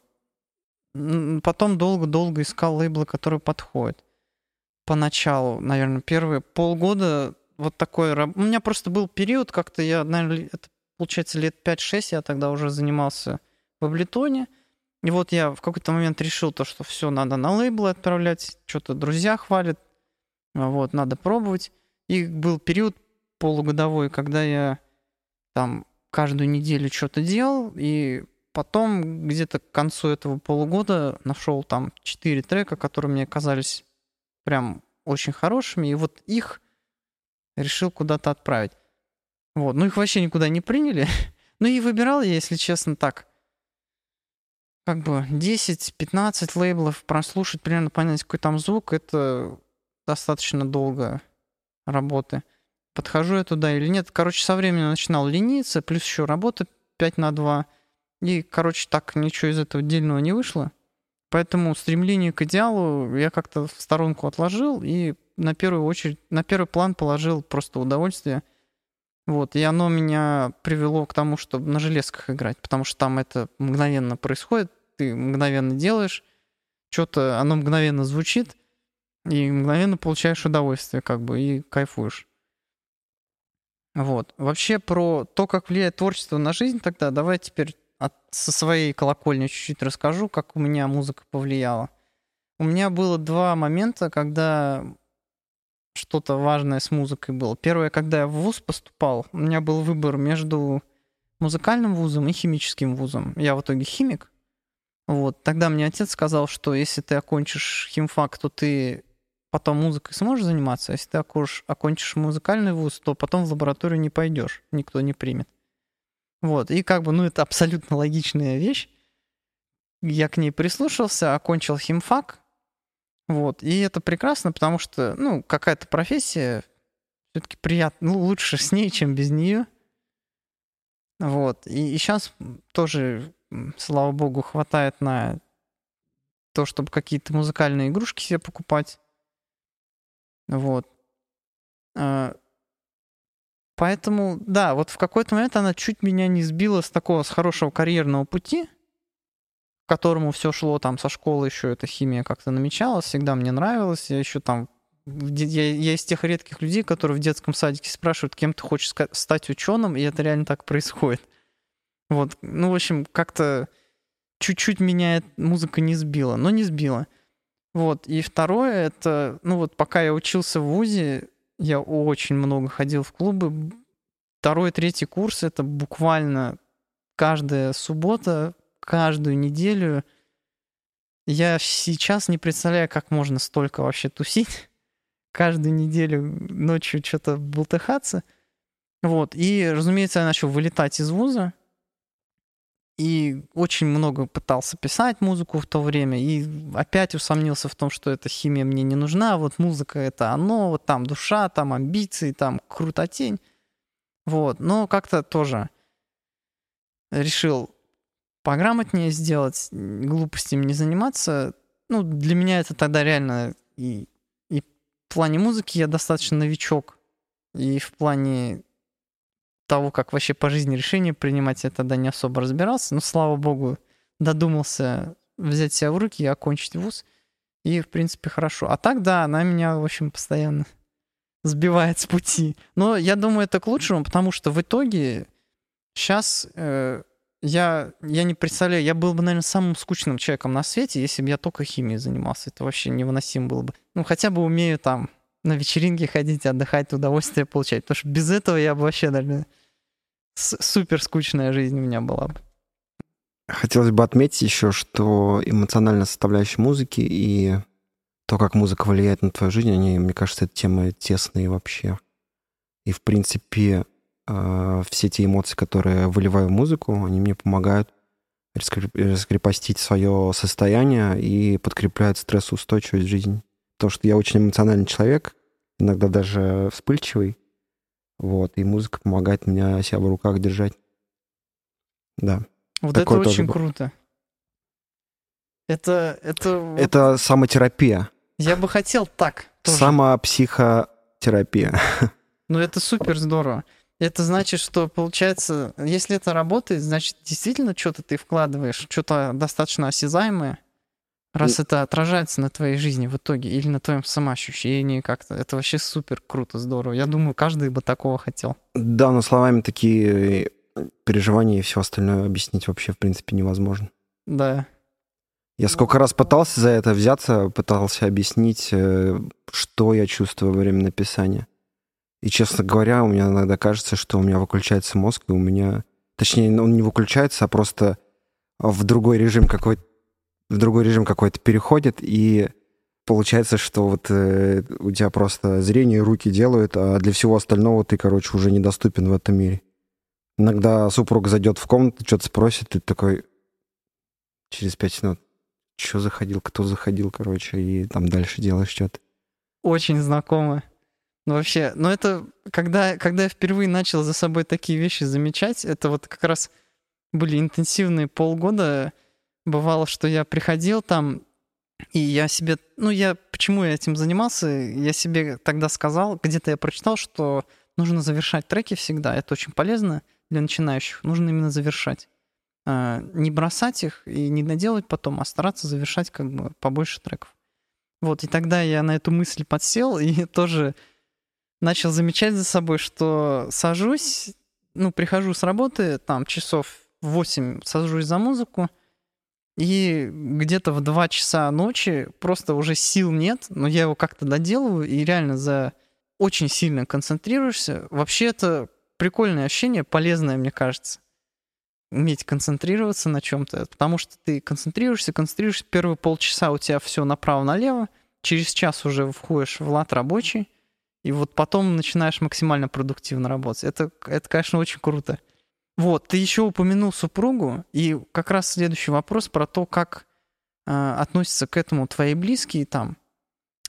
Потом долго-долго искал лейблы, которые подходят. Поначалу, наверное, первые полгода вот такой... У меня просто был период, как-то я, наверное, это получается лет 5-6 я тогда уже занимался в Аблетоне. И вот я в какой-то момент решил то, что все, надо на лейблы отправлять, что-то друзья хвалят, вот, надо пробовать. И был период полугодовой, когда я там каждую неделю что-то делал, и потом где-то к концу этого полугода нашел там четыре трека, которые мне казались прям очень хорошими, и вот их решил куда-то отправить. Вот, ну их вообще никуда не приняли. (laughs) ну и выбирал я, если честно, так. Как бы 10-15 лейблов прослушать, примерно понять, какой там звук, это достаточно долго работы. Подхожу я туда или нет. Короче, со временем начинал лениться, плюс еще работа 5 на 2. И, короче, так ничего из этого дельного не вышло. Поэтому стремление к идеалу я как-то в сторонку отложил и на первую очередь, на первый план положил просто удовольствие. Вот, и оно меня привело к тому, чтобы на железках играть, потому что там это мгновенно происходит, ты мгновенно делаешь, что-то, оно мгновенно звучит, и мгновенно получаешь удовольствие, как бы, и кайфуешь. Вот. Вообще про то, как влияет творчество на жизнь тогда, давай теперь от, со своей колокольни чуть-чуть расскажу, как у меня музыка повлияла. У меня было два момента, когда что-то важное с музыкой было. Первое, когда я в ВУЗ поступал, у меня был выбор между музыкальным вузом и химическим вузом. Я в итоге химик. Вот. Тогда мне отец сказал, что если ты окончишь химфак, то ты потом музыкой сможешь заниматься, а если ты окончишь, музыкальный вуз, то потом в лабораторию не пойдешь, никто не примет. Вот, и как бы, ну, это абсолютно логичная вещь. Я к ней прислушался, окончил химфак, вот, и это прекрасно, потому что, ну, какая-то профессия все-таки приятно, ну, лучше с ней, чем без нее. Вот, и, и сейчас тоже, слава богу, хватает на то, чтобы какие-то музыкальные игрушки себе покупать. Вот. Поэтому, да, вот в какой-то момент она чуть меня не сбила с такого, с хорошего карьерного пути, к которому все шло там со школы еще эта химия как-то намечалась, всегда мне нравилось, я еще там я, я из тех редких людей, которые в детском садике спрашивают, кем ты хочешь стать ученым, и это реально так происходит. Вот, ну, в общем, как-то чуть-чуть меня музыка не сбила, но не сбила. Вот. И второе, это, ну вот пока я учился в ВУЗе, я очень много ходил в клубы. Второй, третий курс — это буквально каждая суббота, каждую неделю. Я сейчас не представляю, как можно столько вообще тусить. (laughs) Каждую неделю ночью что-то бултыхаться. Вот. И, разумеется, я начал вылетать из вуза и очень много пытался писать музыку в то время, и опять усомнился в том, что эта химия мне не нужна, вот музыка — это оно, вот там душа, там амбиции, там крутотень. Вот, но как-то тоже решил пограмотнее сделать, глупостями не заниматься. Ну, для меня это тогда реально и, и в плане музыки я достаточно новичок, и в плане того, как вообще по жизни решения принимать, я тогда не особо разбирался. Но, слава богу, додумался взять себя в руки и окончить вуз. И, в принципе, хорошо. А так, да, она меня, в общем, постоянно (laughs) сбивает с пути. Но я думаю, это к лучшему, потому что в итоге сейчас э, я, я не представляю, я был бы, наверное, самым скучным человеком на свете, если бы я только химией занимался. Это вообще невыносимо было бы. Ну, хотя бы умею там на вечеринки ходить, отдыхать, удовольствие получать. Потому что без этого я бы вообще, наверное, супер скучная жизнь у меня была бы. Хотелось бы отметить еще, что эмоциональная составляющая музыки и то, как музыка влияет на твою жизнь, они, мне кажется, это темы тесные вообще. И, в принципе, э, все те эмоции, которые выливаю в музыку, они мне помогают раскрепостить свое состояние и подкрепляют стрессоустойчивость жизни. Потому что я очень эмоциональный человек, иногда даже вспыльчивый. Вот, и музыка помогает мне себя в руках держать. Да. Вот Такое это очень был. круто. Это, это... Это самотерапия. Я бы хотел так. Тоже. Самопсихотерапия. (laughs) Ну, это супер здорово. Это значит, что получается, если это работает, значит, действительно что-то ты вкладываешь, что-то достаточно осязаемое, раз это отражается на твоей жизни в итоге или на твоем самоощущении как-то. Это вообще супер круто, здорово. Я думаю, каждый бы такого хотел. Да, но словами такие переживания и все остальное объяснить вообще, в принципе, невозможно. Да. Я сколько раз пытался за это взяться, пытался объяснить, э, что я чувствую во время написания. И, честно говоря, у меня иногда кажется, что у меня выключается мозг, и у меня... Точнее, он не выключается, а просто в другой режим какой-то в другой режим какой-то переходит, и получается, что вот э, у тебя просто зрение и руки делают, а для всего остального ты, короче, уже недоступен в этом мире. Иногда супруг зайдет в комнату, что-то спросит, ты такой через пять минут, что заходил, кто заходил, короче, и там дальше делаешь что-то. Очень знакомо. Ну, вообще, ну это, когда, когда я впервые начал за собой такие вещи замечать, это вот как раз были интенсивные полгода. Бывало, что я приходил там, и я себе, ну я, почему я этим занимался, я себе тогда сказал, где-то я прочитал, что нужно завершать треки всегда, это очень полезно для начинающих, нужно именно завершать. А, не бросать их и не наделать потом, а стараться завершать как бы побольше треков. Вот, и тогда я на эту мысль подсел и (laughs) тоже начал замечать за собой, что сажусь, ну, прихожу с работы, там, часов 8 сажусь за музыку, и где-то в 2 часа ночи просто уже сил нет, но я его как-то доделываю, и реально за очень сильно концентрируешься. Вообще это прикольное ощущение, полезное, мне кажется. Уметь концентрироваться на чем-то, потому что ты концентрируешься, концентрируешься, первые полчаса у тебя все направо-налево, через час уже входишь в лад рабочий, и вот потом начинаешь максимально продуктивно работать. Это, это конечно, очень круто. Вот, ты еще упомянул супругу, и как раз следующий вопрос про то, как э, относятся к этому твои близкие там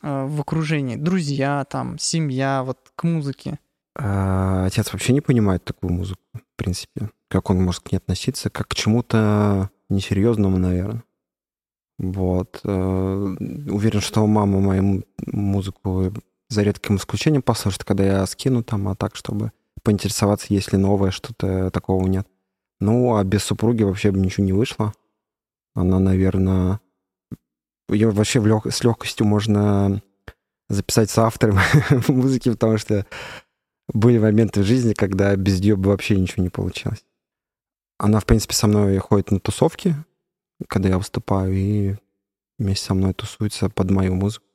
э, в окружении, друзья, там, семья, вот к музыке. А, отец вообще не понимает такую музыку, в принципе. Как он может к ней относиться, как к чему-то несерьезному, наверное. Вот. Э, уверен, что мама мою музыку за редким исключением послушать, когда я скину там, а так, чтобы поинтересоваться, есть ли новое, что-то такого нет. Ну, а без супруги вообще бы ничего не вышло. Она, наверное... Ее вообще лег... с легкостью можно записать с автором (laughs) музыки, потому что были моменты в жизни, когда без нее бы вообще ничего не получилось. Она, в принципе, со мной ходит на тусовки, когда я выступаю, и вместе со мной тусуется под мою музыку.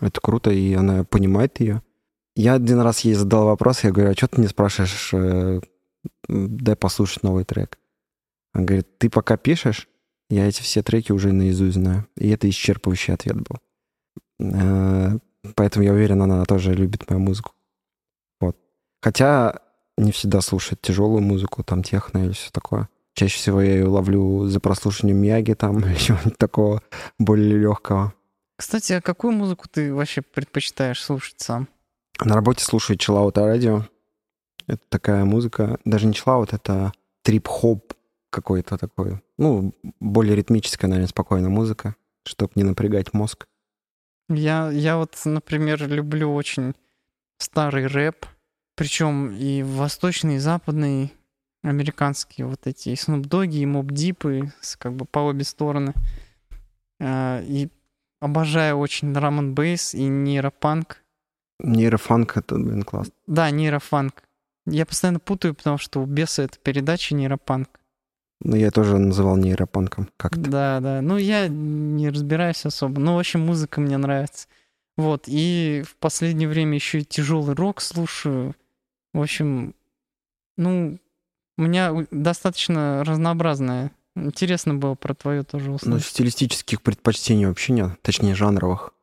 Это круто, и она понимает ее. Я один раз ей задал вопрос, я говорю, а что ты не спрашиваешь, э, дай послушать новый трек? Она говорит, ты пока пишешь, я эти все треки уже наизусть знаю. И это исчерпывающий ответ был. Э, поэтому я уверен, она тоже любит мою музыку. Вот. Хотя не всегда слушает тяжелую музыку, там техно или все такое. Чаще всего я ее ловлю за прослушиванием Мияги там (laughs) или чего-нибудь такого более легкого. Кстати, а какую музыку ты вообще предпочитаешь слушать сам? На работе слушаю чиллаут радио. Это такая музыка, даже не чиллаут, это трип-хоп какой-то такой. Ну, более ритмическая, наверное, спокойная музыка, чтобы не напрягать мозг. Я, я вот, например, люблю очень старый рэп, причем и восточный, и западный, американские вот эти и Snoop Dogg, и Mob Deep, и как бы по обе стороны. А, и Обожаю очень драм бейс и нейропанк. Нейрофанк — это, блин, класс. Да, нейрофанк. Я постоянно путаю, потому что у Беса это передача нейропанк. Ну, я тоже называл нейропанком как-то. Да, да. Ну, я не разбираюсь особо. Ну, в общем, музыка мне нравится. Вот. И в последнее время еще и тяжелый рок слушаю. В общем, ну, у меня достаточно разнообразная Интересно было про твою тоже услышать. Ну, стилистических предпочтений вообще нет, точнее, жанровых.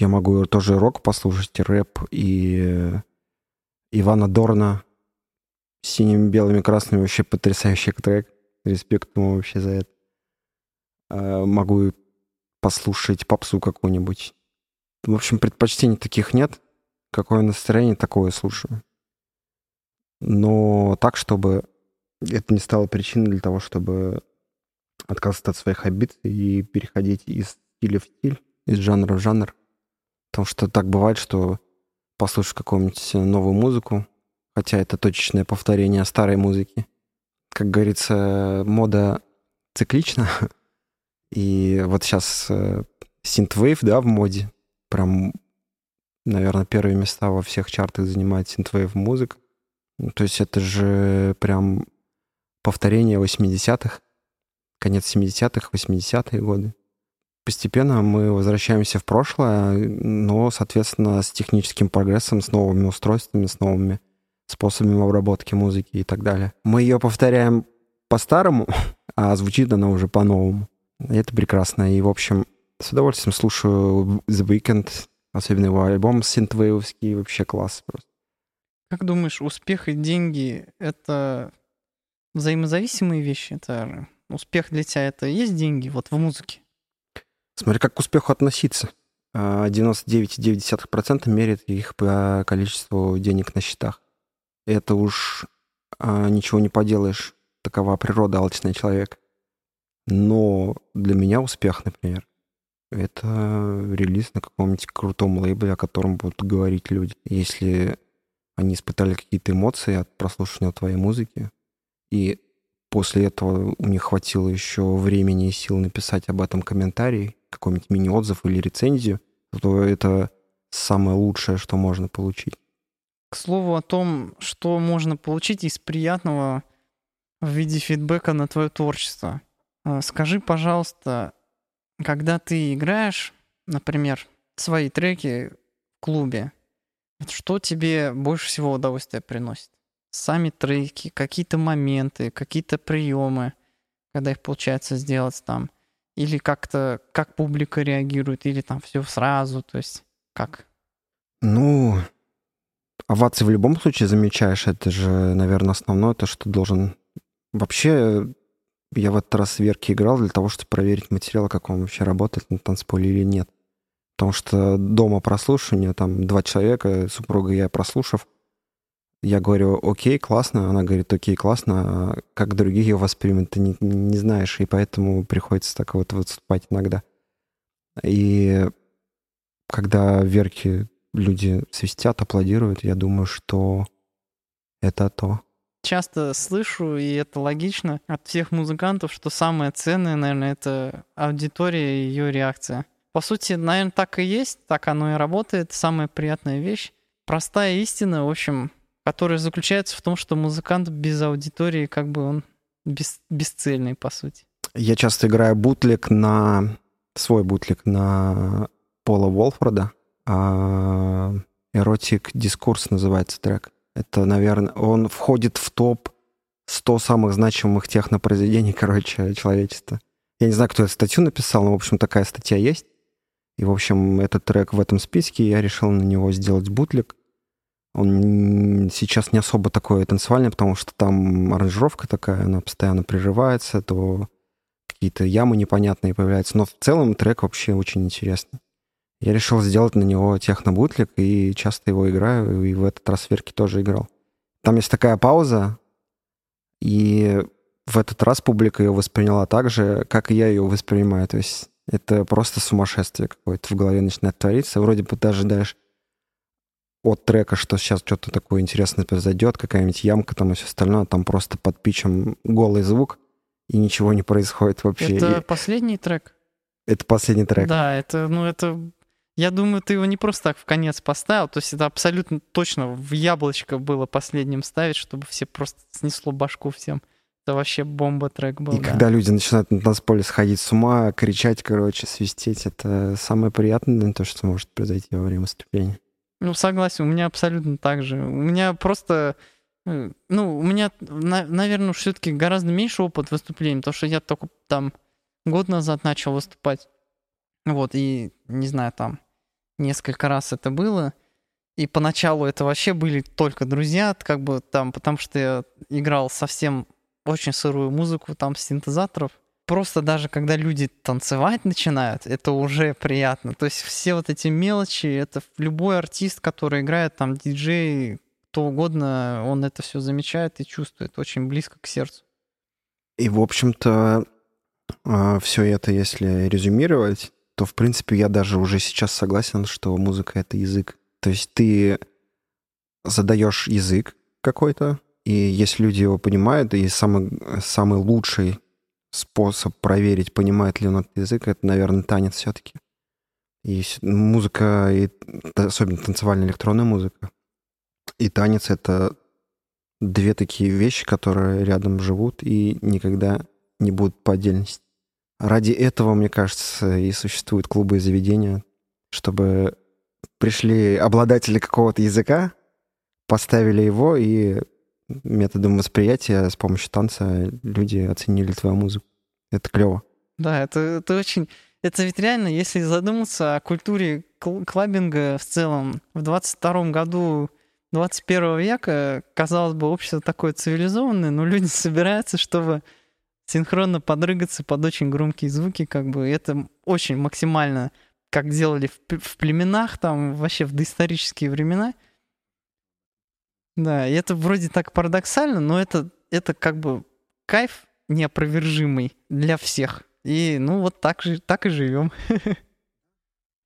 Я могу тоже рок послушать, и рэп, и, Ивана Дорна синими, белыми, красными. Вообще потрясающий трек. Респект ему вообще за это. Э, могу послушать попсу какую-нибудь. В общем, предпочтений таких нет. Какое настроение, такое слушаю. Но так, чтобы это не стало причиной для того, чтобы отказываться от своих амбиций и переходить из стиля в стиль, из жанра в жанр. Потому что так бывает, что послушаешь какую-нибудь новую музыку, хотя это точечное повторение старой музыки. Как говорится, мода циклична. (laughs) И вот сейчас э, Synthwave, да, в моде. Прям, наверное, первые места во всех чартах занимает Synthwave музыка. Ну, то есть это же прям повторение 80-х, конец 70-х, 80-е годы. Постепенно мы возвращаемся в прошлое, но, соответственно, с техническим прогрессом, с новыми устройствами, с новыми способами обработки музыки и так далее. Мы ее повторяем по-старому, (laughs) а звучит она уже по-новому. Это прекрасно. И, в общем, с удовольствием слушаю The Weeknd, особенно его альбом синтвейвский, вообще класс просто. Как думаешь, успех и деньги — это взаимозависимые вещи? Это успех для тебя — это есть деньги вот в музыке? Смотри, как к успеху относиться. 99,9% а, меряет их по количеству денег на счетах. Это уж а, ничего не поделаешь. Такова природа алчный человек. Но для меня успех, например, это релиз на каком-нибудь крутом лейбле, о котором будут говорить люди. Если они испытали какие-то эмоции от прослушивания твоей музыки, и после этого у них хватило еще времени и сил написать об этом комментарий, какой-нибудь мини-отзыв или рецензию, то это самое лучшее, что можно получить. К слову о том, что можно получить из приятного в виде фидбэка на твое творчество. А, скажи, пожалуйста, когда ты играешь, например, свои треки в клубе, что тебе больше всего удовольствия приносит? Сами треки, какие-то моменты, какие-то приемы, когда их получается сделать там, или как-то, как публика реагирует, или там все сразу, то есть как? Ну, овации в любом случае замечаешь, это же, наверное, основное, то, что должен... Вообще, я в этот раз Верке играл для того, чтобы проверить материал, как он вообще работает на танцполе или нет. Потому что дома прослушивание, там два человека, супруга и я прослушав, я говорю, окей, классно. Она говорит, окей, классно. А как другие ее воспримут, ты не, не знаешь. И поэтому приходится так вот выступать иногда. И когда Верки люди свистят, аплодируют, я думаю, что это то. Часто слышу, и это логично, от всех музыкантов, что самое ценное, наверное, это аудитория и ее реакция. По сути, наверное, так и есть, так оно и работает. Самая приятная вещь. Простая истина, в общем, которая заключается в том, что музыкант без аудитории, как бы он бес, бесцельный, по сути. Я часто играю бутлик на... свой бутлик на Пола Волфорда. А... Эротик Дискурс называется трек. Это, наверное, он входит в топ 100 самых значимых технопроизведений, (laughs) короче, человечества. Я не знаю, кто эту статью написал, но, в общем, такая статья есть. И, в общем, этот трек в этом списке, я решил на него сделать бутлик. Он сейчас не особо такой танцевальный, потому что там аранжировка такая, она постоянно прерывается, то какие-то ямы непонятные появляются. Но в целом трек вообще очень интересный. Я решил сделать на него техно-бутлик, и часто его играю, и в этот раз Верки тоже играл. Там есть такая пауза, и в этот раз публика ее восприняла так же, как и я ее воспринимаю. То есть это просто сумасшествие какое-то в голове начинает твориться. Вроде бы ты ожидаешь от трека, что сейчас что-то такое интересное произойдет, какая-нибудь ямка там и все остальное, там просто под пичем голый звук, и ничего не происходит вообще. Это и... последний трек? Это последний трек. Да, это, ну, это... Я думаю, ты его не просто так в конец поставил, то есть это абсолютно точно в яблочко было последним ставить, чтобы все просто снесло башку всем. Это вообще бомба трек был. И да. когда люди начинают на танцполе сходить с ума, кричать, короче, свистеть, это самое приятное, то, что может произойти во время выступления. Ну, согласен, у меня абсолютно так же. У меня просто... Э, ну, у меня, наверное, все-таки гораздо меньше опыт выступлений, потому что я только там год назад начал выступать. Вот, и, не знаю, там несколько раз это было. И поначалу это вообще были только друзья, как бы там, потому что я играл совсем очень сырую музыку, там, синтезаторов. Просто даже когда люди танцевать начинают, это уже приятно. То есть все вот эти мелочи, это любой артист, который играет, там, диджей, кто угодно, он это все замечает и чувствует очень близко к сердцу. И, в общем-то, а, все это, если резюмировать, то, в принципе, я даже уже сейчас согласен, что музыка — это язык. То есть ты задаешь язык какой-то, и если люди его понимают, и самый, самый лучший способ проверить, понимает ли он этот язык, это, наверное, танец все-таки. И музыка, и особенно танцевальная электронная музыка, и танец — это две такие вещи, которые рядом живут и никогда не будут по отдельности. Ради этого, мне кажется, и существуют клубы и заведения, чтобы пришли обладатели какого-то языка, поставили его, и методом восприятия с помощью танца люди оценили твою музыку. Это клево. Да, это, это очень... Это ведь реально, если задуматься о культуре клабинга в целом, в 22 году 21 века, казалось бы, общество такое цивилизованное, но люди собираются, чтобы синхронно подрыгаться под очень громкие звуки, как бы это очень максимально, как делали в, в племенах, там вообще в доисторические времена. Да, и это вроде так парадоксально, но это, это как бы кайф неопровержимый для всех. И ну вот так же так и живем. (laughs)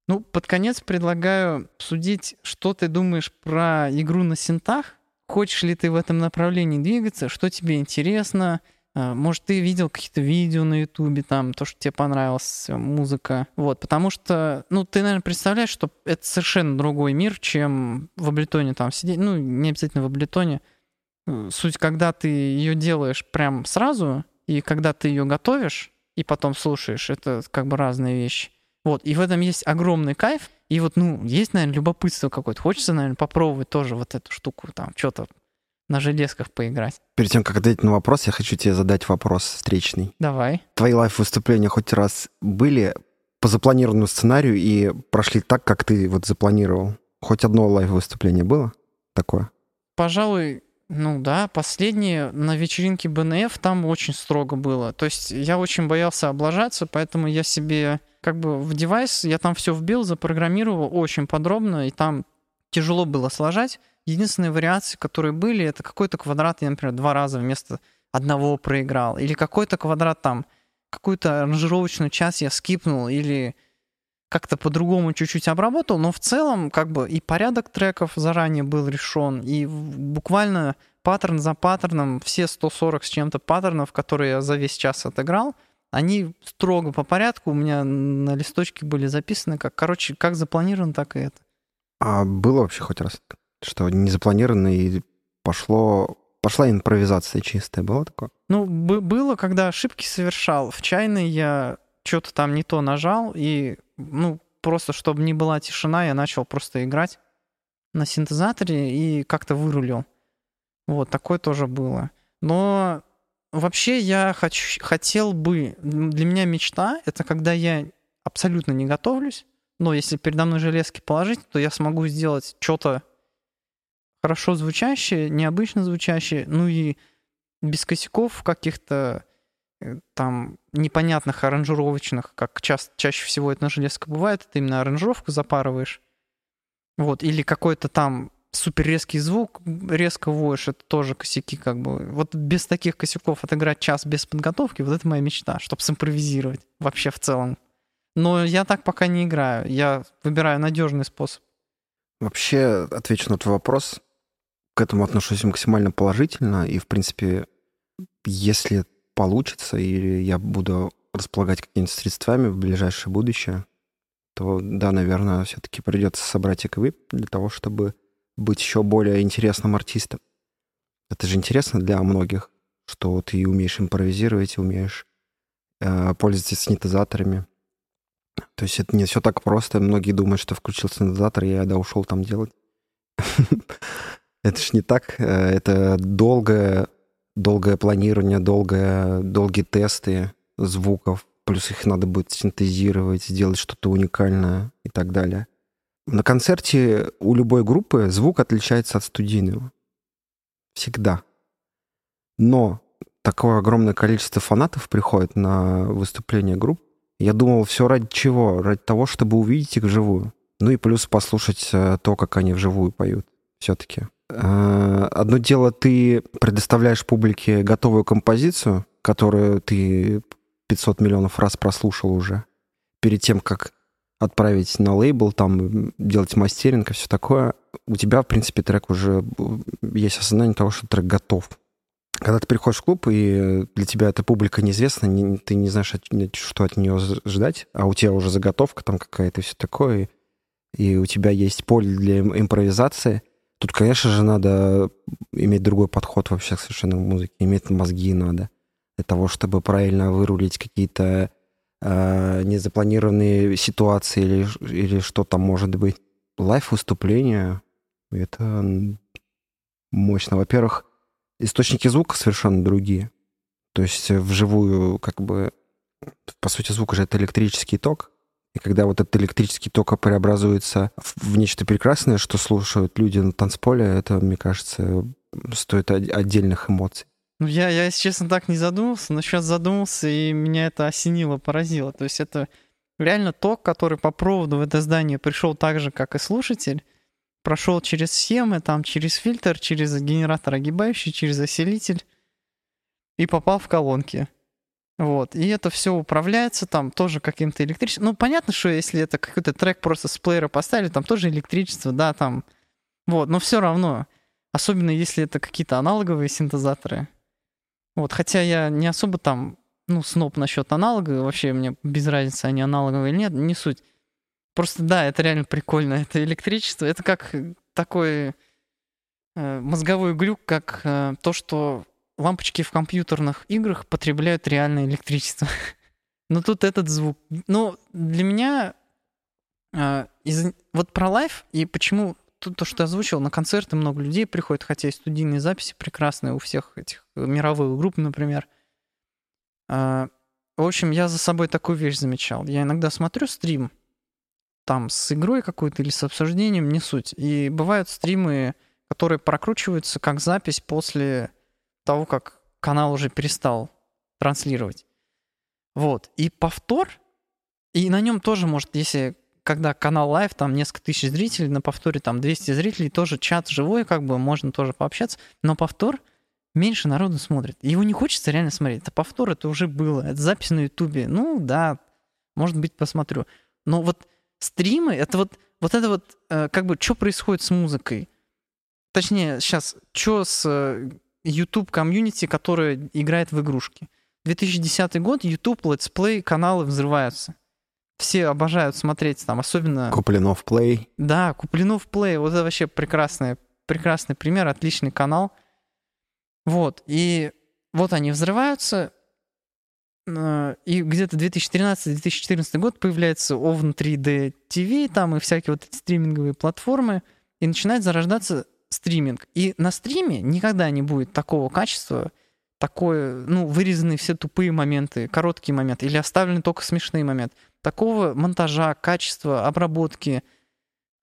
Ну, под конец предлагаю судить, что ты думаешь про игру на синтах. Хочешь ли ты в этом направлении двигаться? Что тебе интересно? А, может, ты видел какие-то видео на Ютубе, там, то, что тебе понравилась музыка. Вот, потому что, ну, ты, наверное, представляешь, что это совершенно другой мир, чем в Аблетоне там сидеть. Ну, не обязательно в Аблетоне. Суть, когда ты ее делаешь прям сразу, и когда ты ее готовишь, и потом слушаешь, это как бы разные вещи. Вот, и в этом есть огромный кайф. И вот, ну, есть, наверное, любопытство какое-то. Хочется, наверное, попробовать тоже вот эту штуку, там, что-то на железках поиграть. Перед тем, как ответить на вопрос, я хочу тебе задать вопрос встречный. Давай. Твои лайв-выступления хоть раз были по запланированному сценарию и прошли так, как ты вот запланировал? Хоть одно лайв-выступление было такое? Пожалуй, ну да, последнее на вечеринке БНФ там очень строго было. То есть я очень боялся облажаться, поэтому я себе как бы в девайс, я там все вбил, запрограммировал очень подробно, и там тяжело было сложать. Единственные вариации, которые были, это какой-то квадрат, я, например, два раза вместо одного проиграл. Или какой-то квадрат там, какую-то аранжировочную часть я скипнул, или как-то по-другому чуть-чуть обработал, но в целом как бы и порядок треков заранее был решен, и буквально паттерн за паттерном, все 140 с чем-то паттернов, которые я за весь час отыграл, они строго по порядку у меня на листочке были записаны, как, короче, как запланировано, так и это. А было вообще хоть раз, что не запланировано и пошло, пошла импровизация чистая, было такое? Ну, было, когда ошибки совершал. В чайной я что-то там не то нажал, и, ну, просто чтобы не была тишина, я начал просто играть на синтезаторе и как-то вырулил. Вот, такое тоже было. Но Вообще я хочу, хотел бы, для меня мечта — это когда я абсолютно не готовлюсь, но если передо мной железки положить, то я смогу сделать что-то хорошо звучащее, необычно звучащее, ну и без косяков каких-то э, там непонятных аранжировочных, как ча- чаще всего это на железках бывает, ты именно аранжировку запарываешь. Вот, или какой-то там супер резкий звук, резко воешь, это тоже косяки как бы. Вот без таких косяков отыграть час без подготовки, вот это моя мечта, чтобы симпровизировать вообще в целом. Но я так пока не играю, я выбираю надежный способ. Вообще, отвечу на твой вопрос, к этому отношусь максимально положительно, и, в принципе, если получится, или я буду располагать какими-то средствами в ближайшее будущее, то да, наверное, все-таки придется собрать эквип для того, чтобы быть еще более интересным артистом. Это же интересно для многих, что ты умеешь импровизировать, умеешь э, пользоваться синтезаторами. То есть это не все так просто. Многие думают, что включил синтезатор, я да, ушел там делать. (laughs) Это ж не так. Э, это долгое, долгое планирование, долгое, долгие тесты звуков. Плюс их надо будет синтезировать, сделать что-то уникальное и так далее. На концерте у любой группы звук отличается от студийного. Всегда. Но такое огромное количество фанатов приходит на выступление групп. Я думал, все ради чего? Ради того, чтобы увидеть их вживую. Ну и плюс послушать э, то, как они вживую поют все-таки. Э, одно дело, ты предоставляешь публике готовую композицию, которую ты 500 миллионов раз прослушал уже, перед тем, как отправить на лейбл, там делать мастеринг и все такое, у тебя, в принципе, трек уже есть осознание того, что трек готов. Когда ты приходишь в клуб, и для тебя эта публика неизвестна, не, ты не знаешь, что от нее ждать, а у тебя уже заготовка там какая-то и все такое, и, у тебя есть поле для импровизации. Тут, конечно же, надо иметь другой подход вообще к совершенно музыке, иметь мозги надо для того, чтобы правильно вырулить какие-то э, незапланированные ситуации или, или что там может быть. Лайв-выступление — это мощно. Во-первых, источники звука совершенно другие. То есть вживую как бы... По сути, звук же это электрический ток. И когда вот этот электрический ток преобразуется в нечто прекрасное, что слушают люди на танцполе, это, мне кажется, стоит отдельных эмоций. Ну, я, я, если честно, так не задумался, но сейчас задумался, и меня это осенило, поразило. То есть это реально ток, который по проводу в это здание пришел так же, как и слушатель, прошел через схемы, там, через фильтр, через генератор огибающий, через осилитель и попал в колонки. Вот. И это все управляется там тоже каким-то электричеством. Ну, понятно, что если это какой-то трек просто с плеера поставили, там тоже электричество, да, там. Вот, но все равно. Особенно если это какие-то аналоговые синтезаторы. Вот, хотя я не особо там, ну, сноп насчет аналога, вообще мне без разницы, они аналоговые или нет, не суть. Просто да, это реально прикольно, это электричество, это как такой э, мозговой глюк, как э, то, что лампочки в компьютерных играх потребляют реальное электричество. (laughs) Но тут этот звук. Ну, для меня э, из, вот про лайф и почему то, что я озвучил, на концерты много людей приходит, хотя и студийные записи прекрасные у всех этих мировых групп, например. А, в общем, я за собой такую вещь замечал. Я иногда смотрю стрим, там с игрой какой-то или с обсуждением, не суть. И бывают стримы, которые прокручиваются как запись после того, как канал уже перестал транслировать. Вот. И повтор, и на нем тоже может, если когда канал live, там несколько тысяч зрителей, на повторе там 200 зрителей, тоже чат живой, как бы можно тоже пообщаться, но повтор меньше народу смотрит. Его не хочется реально смотреть. Это повтор, это уже было. Это запись на Ютубе. Ну да, может быть, посмотрю. Но вот стримы, это вот, вот это вот, э, как бы, что происходит с музыкой? Точнее, сейчас, что с э, YouTube комьюнити, которая играет в игрушки? 2010 год, YouTube, летсплей, каналы взрываются все обожают смотреть там, особенно... Куплинов Плей. Да, Куплинов Плей. Вот это вообще прекрасный, прекрасный пример, отличный канал. Вот, и вот они взрываются, и где-то 2013-2014 год появляется OVN 3D TV, там и всякие вот эти стриминговые платформы, и начинает зарождаться стриминг. И на стриме никогда не будет такого качества, такое, ну, вырезаны все тупые моменты, короткие моменты, или оставлены только смешные моменты такого монтажа, качества, обработки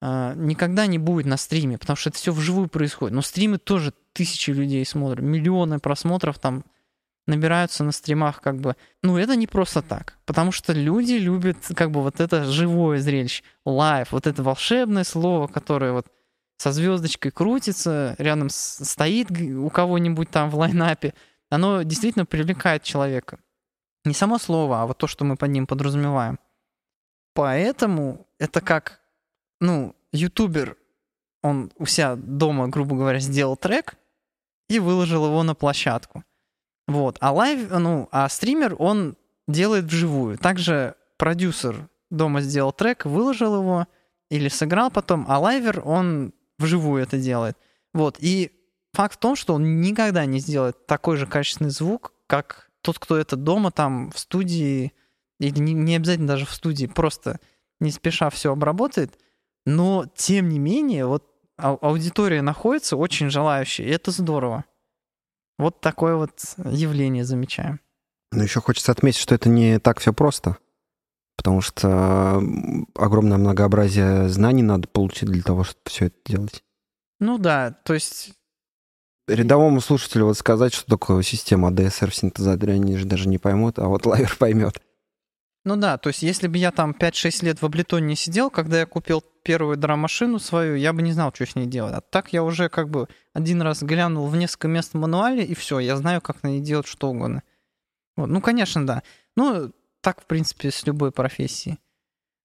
э, никогда не будет на стриме, потому что это все вживую происходит. Но стримы тоже тысячи людей смотрят, миллионы просмотров там набираются на стримах, как бы. Ну, это не просто так, потому что люди любят, как бы, вот это живое зрелище, live, вот это волшебное слово, которое вот со звездочкой крутится, рядом стоит у кого-нибудь там в лайнапе, оно действительно привлекает человека. Не само слово, а вот то, что мы под ним подразумеваем. Поэтому это как, ну, ютубер, он у себя дома, грубо говоря, сделал трек и выложил его на площадку. Вот. А live, ну, а стример, он делает вживую. Также продюсер дома сделал трек, выложил его или сыграл потом, а лайвер, он вживую это делает. Вот. И факт в том, что он никогда не сделает такой же качественный звук, как тот, кто это дома, там, в студии или не, не обязательно даже в студии, просто не спеша все обработает, но тем не менее, вот аудитория находится очень желающая, и это здорово. Вот такое вот явление замечаем. Но еще хочется отметить, что это не так все просто. Потому что огромное многообразие знаний надо получить для того, чтобы все это делать. Ну да, то есть... Рядовому слушателю вот сказать, что такое система ADSR в синтезаторе, они же даже не поймут, а вот лайвер (laughs) поймет. Ну да, то есть если бы я там 5-6 лет в Абleton не сидел, когда я купил первую драм-машину свою, я бы не знал, что с ней делать. А так я уже как бы один раз глянул в несколько мест в мануале, и все, я знаю, как на ней делать что угодно. Вот. Ну, конечно, да. Ну, так, в принципе, с любой профессией.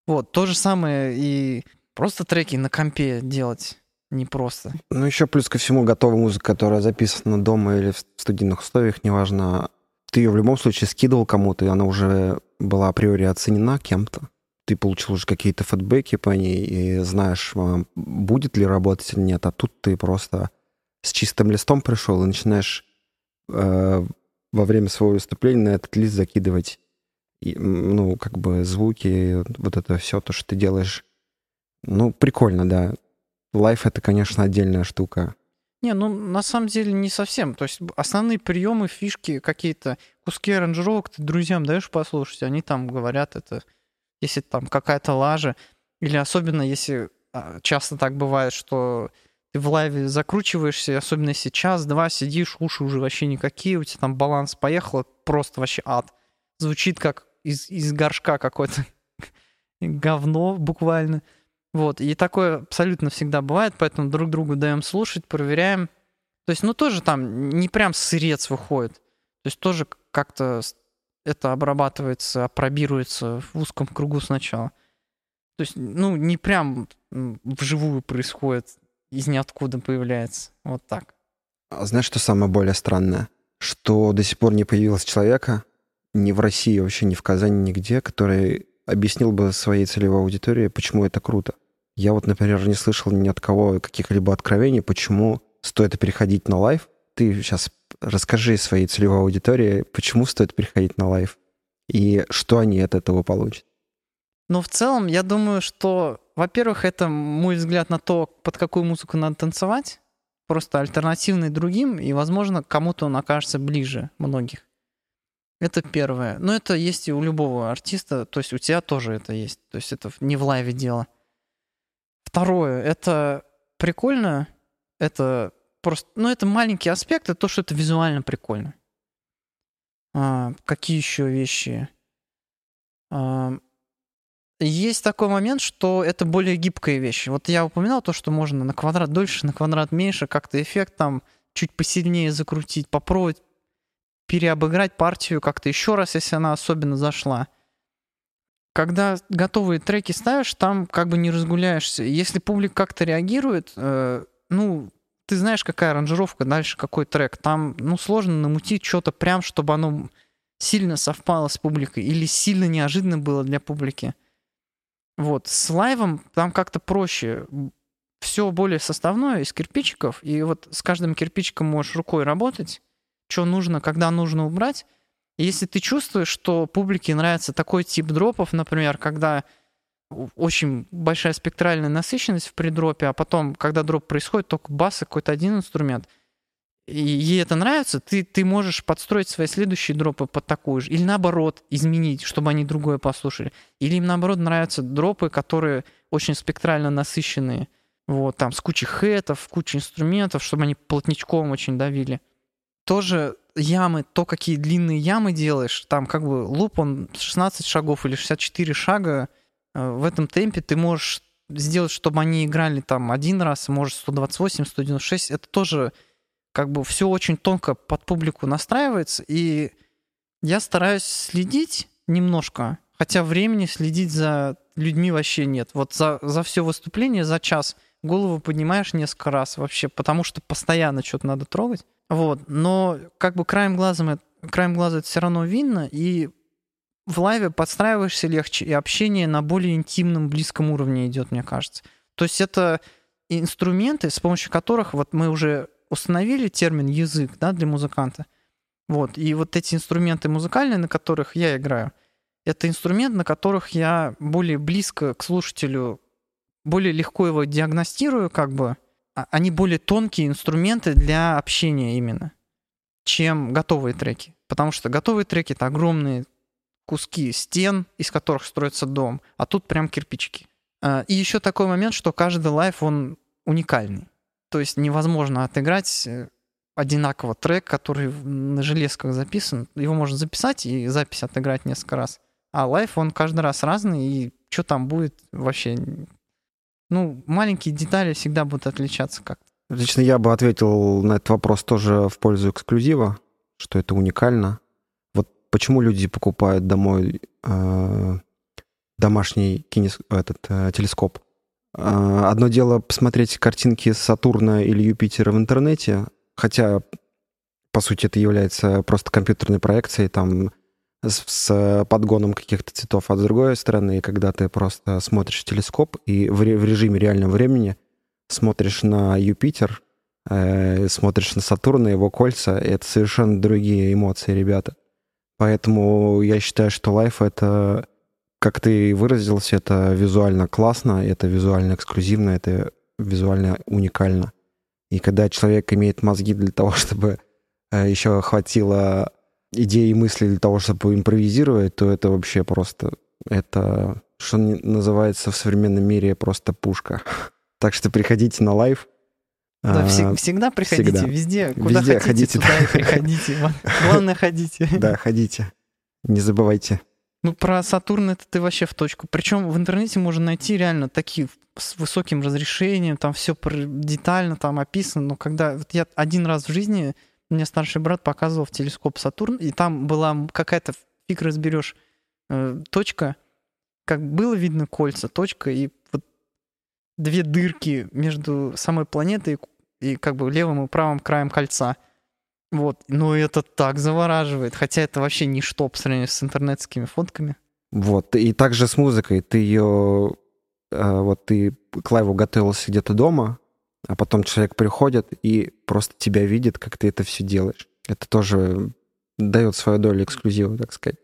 Вот, то же самое и просто треки на компе делать непросто. Ну, еще плюс ко всему готовая музыка, которая записана дома или в студийных условиях, неважно, ты ее в любом случае скидывал кому-то, и она уже была априори оценена кем-то. Ты получил уже какие-то фидбэки по ней и знаешь, а, будет ли работать или нет. А тут ты просто с чистым листом пришел и начинаешь э, во время своего выступления на этот лист закидывать и, ну, как бы звуки, вот это все, то, что ты делаешь. Ну, прикольно, да. Лайф — это, конечно, отдельная штука. Не, ну на самом деле не совсем. То есть основные приемы, фишки, какие-то куски аранжировок ты друзьям даешь послушать, они там говорят это, если там какая-то лажа, или особенно если а, часто так бывает, что ты в лайве закручиваешься, особенно если час-два сидишь, уши уже вообще никакие, у тебя там баланс поехал, просто вообще ад. Звучит как из, из горшка какое-то (laughs) говно буквально. Вот, и такое абсолютно всегда бывает, поэтому друг другу даем слушать, проверяем. То есть, ну, тоже там не прям сырец выходит. То есть тоже как-то это обрабатывается, опробируется в узком кругу сначала. То есть, ну, не прям вживую происходит, из ниоткуда появляется. Вот так. А знаешь, что самое более странное? Что до сих пор не появилось человека, ни в России, вообще ни в Казани, нигде, который объяснил бы своей целевой аудитории, почему это круто. Я вот, например, не слышал ни от кого каких-либо откровений, почему стоит переходить на live. Ты сейчас расскажи своей целевой аудитории, почему стоит переходить на live и что они от этого получат. Ну, в целом, я думаю, что, во-первых, это мой взгляд на то, под какую музыку надо танцевать, просто альтернативный другим, и, возможно, кому-то он окажется ближе многих. Это первое. Но это есть и у любого артиста, то есть у тебя тоже это есть. То есть это не в лайве дело. Второе, это прикольно, это просто, ну, это маленький аспект, это то, что это визуально прикольно. А, какие еще вещи? А, есть такой момент, что это более гибкая вещь. Вот я упоминал то, что можно на квадрат дольше, на квадрат меньше, как-то эффект там чуть посильнее закрутить, попробовать переобыграть партию как-то еще раз, если она особенно зашла когда готовые треки ставишь, там как бы не разгуляешься. Если публика как-то реагирует, э, ну, ты знаешь, какая аранжировка, дальше какой трек. Там, ну, сложно намутить что-то прям, чтобы оно сильно совпало с публикой или сильно неожиданно было для публики. Вот. С лайвом там как-то проще. Все более составное из кирпичиков, и вот с каждым кирпичиком можешь рукой работать, что нужно, когда нужно убрать, если ты чувствуешь, что публике нравится такой тип дропов, например, когда очень большая спектральная насыщенность в придропе, а потом, когда дроп происходит, только бас и какой-то один инструмент, и ей это нравится, ты, ты можешь подстроить свои следующие дропы под такую же. Или наоборот, изменить, чтобы они другое послушали. Или им наоборот нравятся дропы, которые очень спектрально насыщенные. Вот, там, с кучей хэтов, кучей инструментов, чтобы они плотничком очень давили. Тоже ямы, то, какие длинные ямы делаешь, там как бы луп, он 16 шагов или 64 шага, э, в этом темпе ты можешь сделать, чтобы они играли там один раз, может 128, 196, это тоже как бы все очень тонко под публику настраивается, и я стараюсь следить немножко, хотя времени следить за людьми вообще нет. Вот за, за все выступление, за час голову поднимаешь несколько раз вообще, потому что постоянно что-то надо трогать. Вот, но как бы краем глаза, краем глаза это все равно видно, и в лайве подстраиваешься легче, и общение на более интимном, близком уровне идет, мне кажется. То есть это инструменты, с помощью которых вот мы уже установили термин язык да, для музыканта. Вот, и вот эти инструменты музыкальные, на которых я играю, это инструмент, на которых я более близко к слушателю, более легко его диагностирую, как бы, они более тонкие инструменты для общения именно, чем готовые треки. Потому что готовые треки — это огромные куски стен, из которых строится дом, а тут прям кирпичики. А, и еще такой момент, что каждый лайф, он уникальный. То есть невозможно отыграть э, одинаково трек, который на железках записан. Его можно записать и запись отыграть несколько раз. А лайф, он каждый раз разный, и что там будет вообще... Ну, маленькие детали всегда будут отличаться как-то. Лично я бы ответил на этот вопрос тоже в пользу эксклюзива, что это уникально. Вот почему люди покупают домой э, домашний кинес, этот э, телескоп? Э, одно дело посмотреть картинки Сатурна или Юпитера в интернете, хотя по сути это является просто компьютерной проекцией там с, с подгоном каких-то цветов, а с другой стороны, когда ты просто смотришь телескоп и в, в режиме реального времени смотришь на Юпитер, э, смотришь на Сатурн, на его кольца, это совершенно другие эмоции, ребята. Поэтому я считаю, что лайф — это, как ты выразился, это визуально классно, это визуально эксклюзивно, это визуально уникально. И когда человек имеет мозги для того, (laughs) чтобы э, еще хватило идеи и мысли для того, чтобы импровизировать, то это вообще просто... Это, что называется в современном мире, просто пушка. (laughs) Так что приходите на live. Да, а, вс- всегда приходите, всегда. везде, куда везде хотите, ходите, туда да. и приходите. Главное, (laughs) ходите. Да, ходите. Не забывайте. Ну, про Сатурн это ты вообще в точку. Причем в интернете можно найти реально такие с высоким разрешением, там все детально там описано. Но когда вот я один раз в жизни мне старший брат показывал в телескоп Сатурн, и там была какая-то фиг разберешь э, точка, как было видно кольца, точка, и вот две дырки между самой планетой и как бы левым и правым краем кольца. Вот. Но это так завораживает. Хотя это вообще ничто по сравнению с интернетскими фотками. Вот. И также с музыкой. Ты ее... Э, вот ты к лайву готовился где-то дома, а потом человек приходит и просто тебя видит, как ты это все делаешь. Это тоже дает свою долю эксклюзива, так сказать.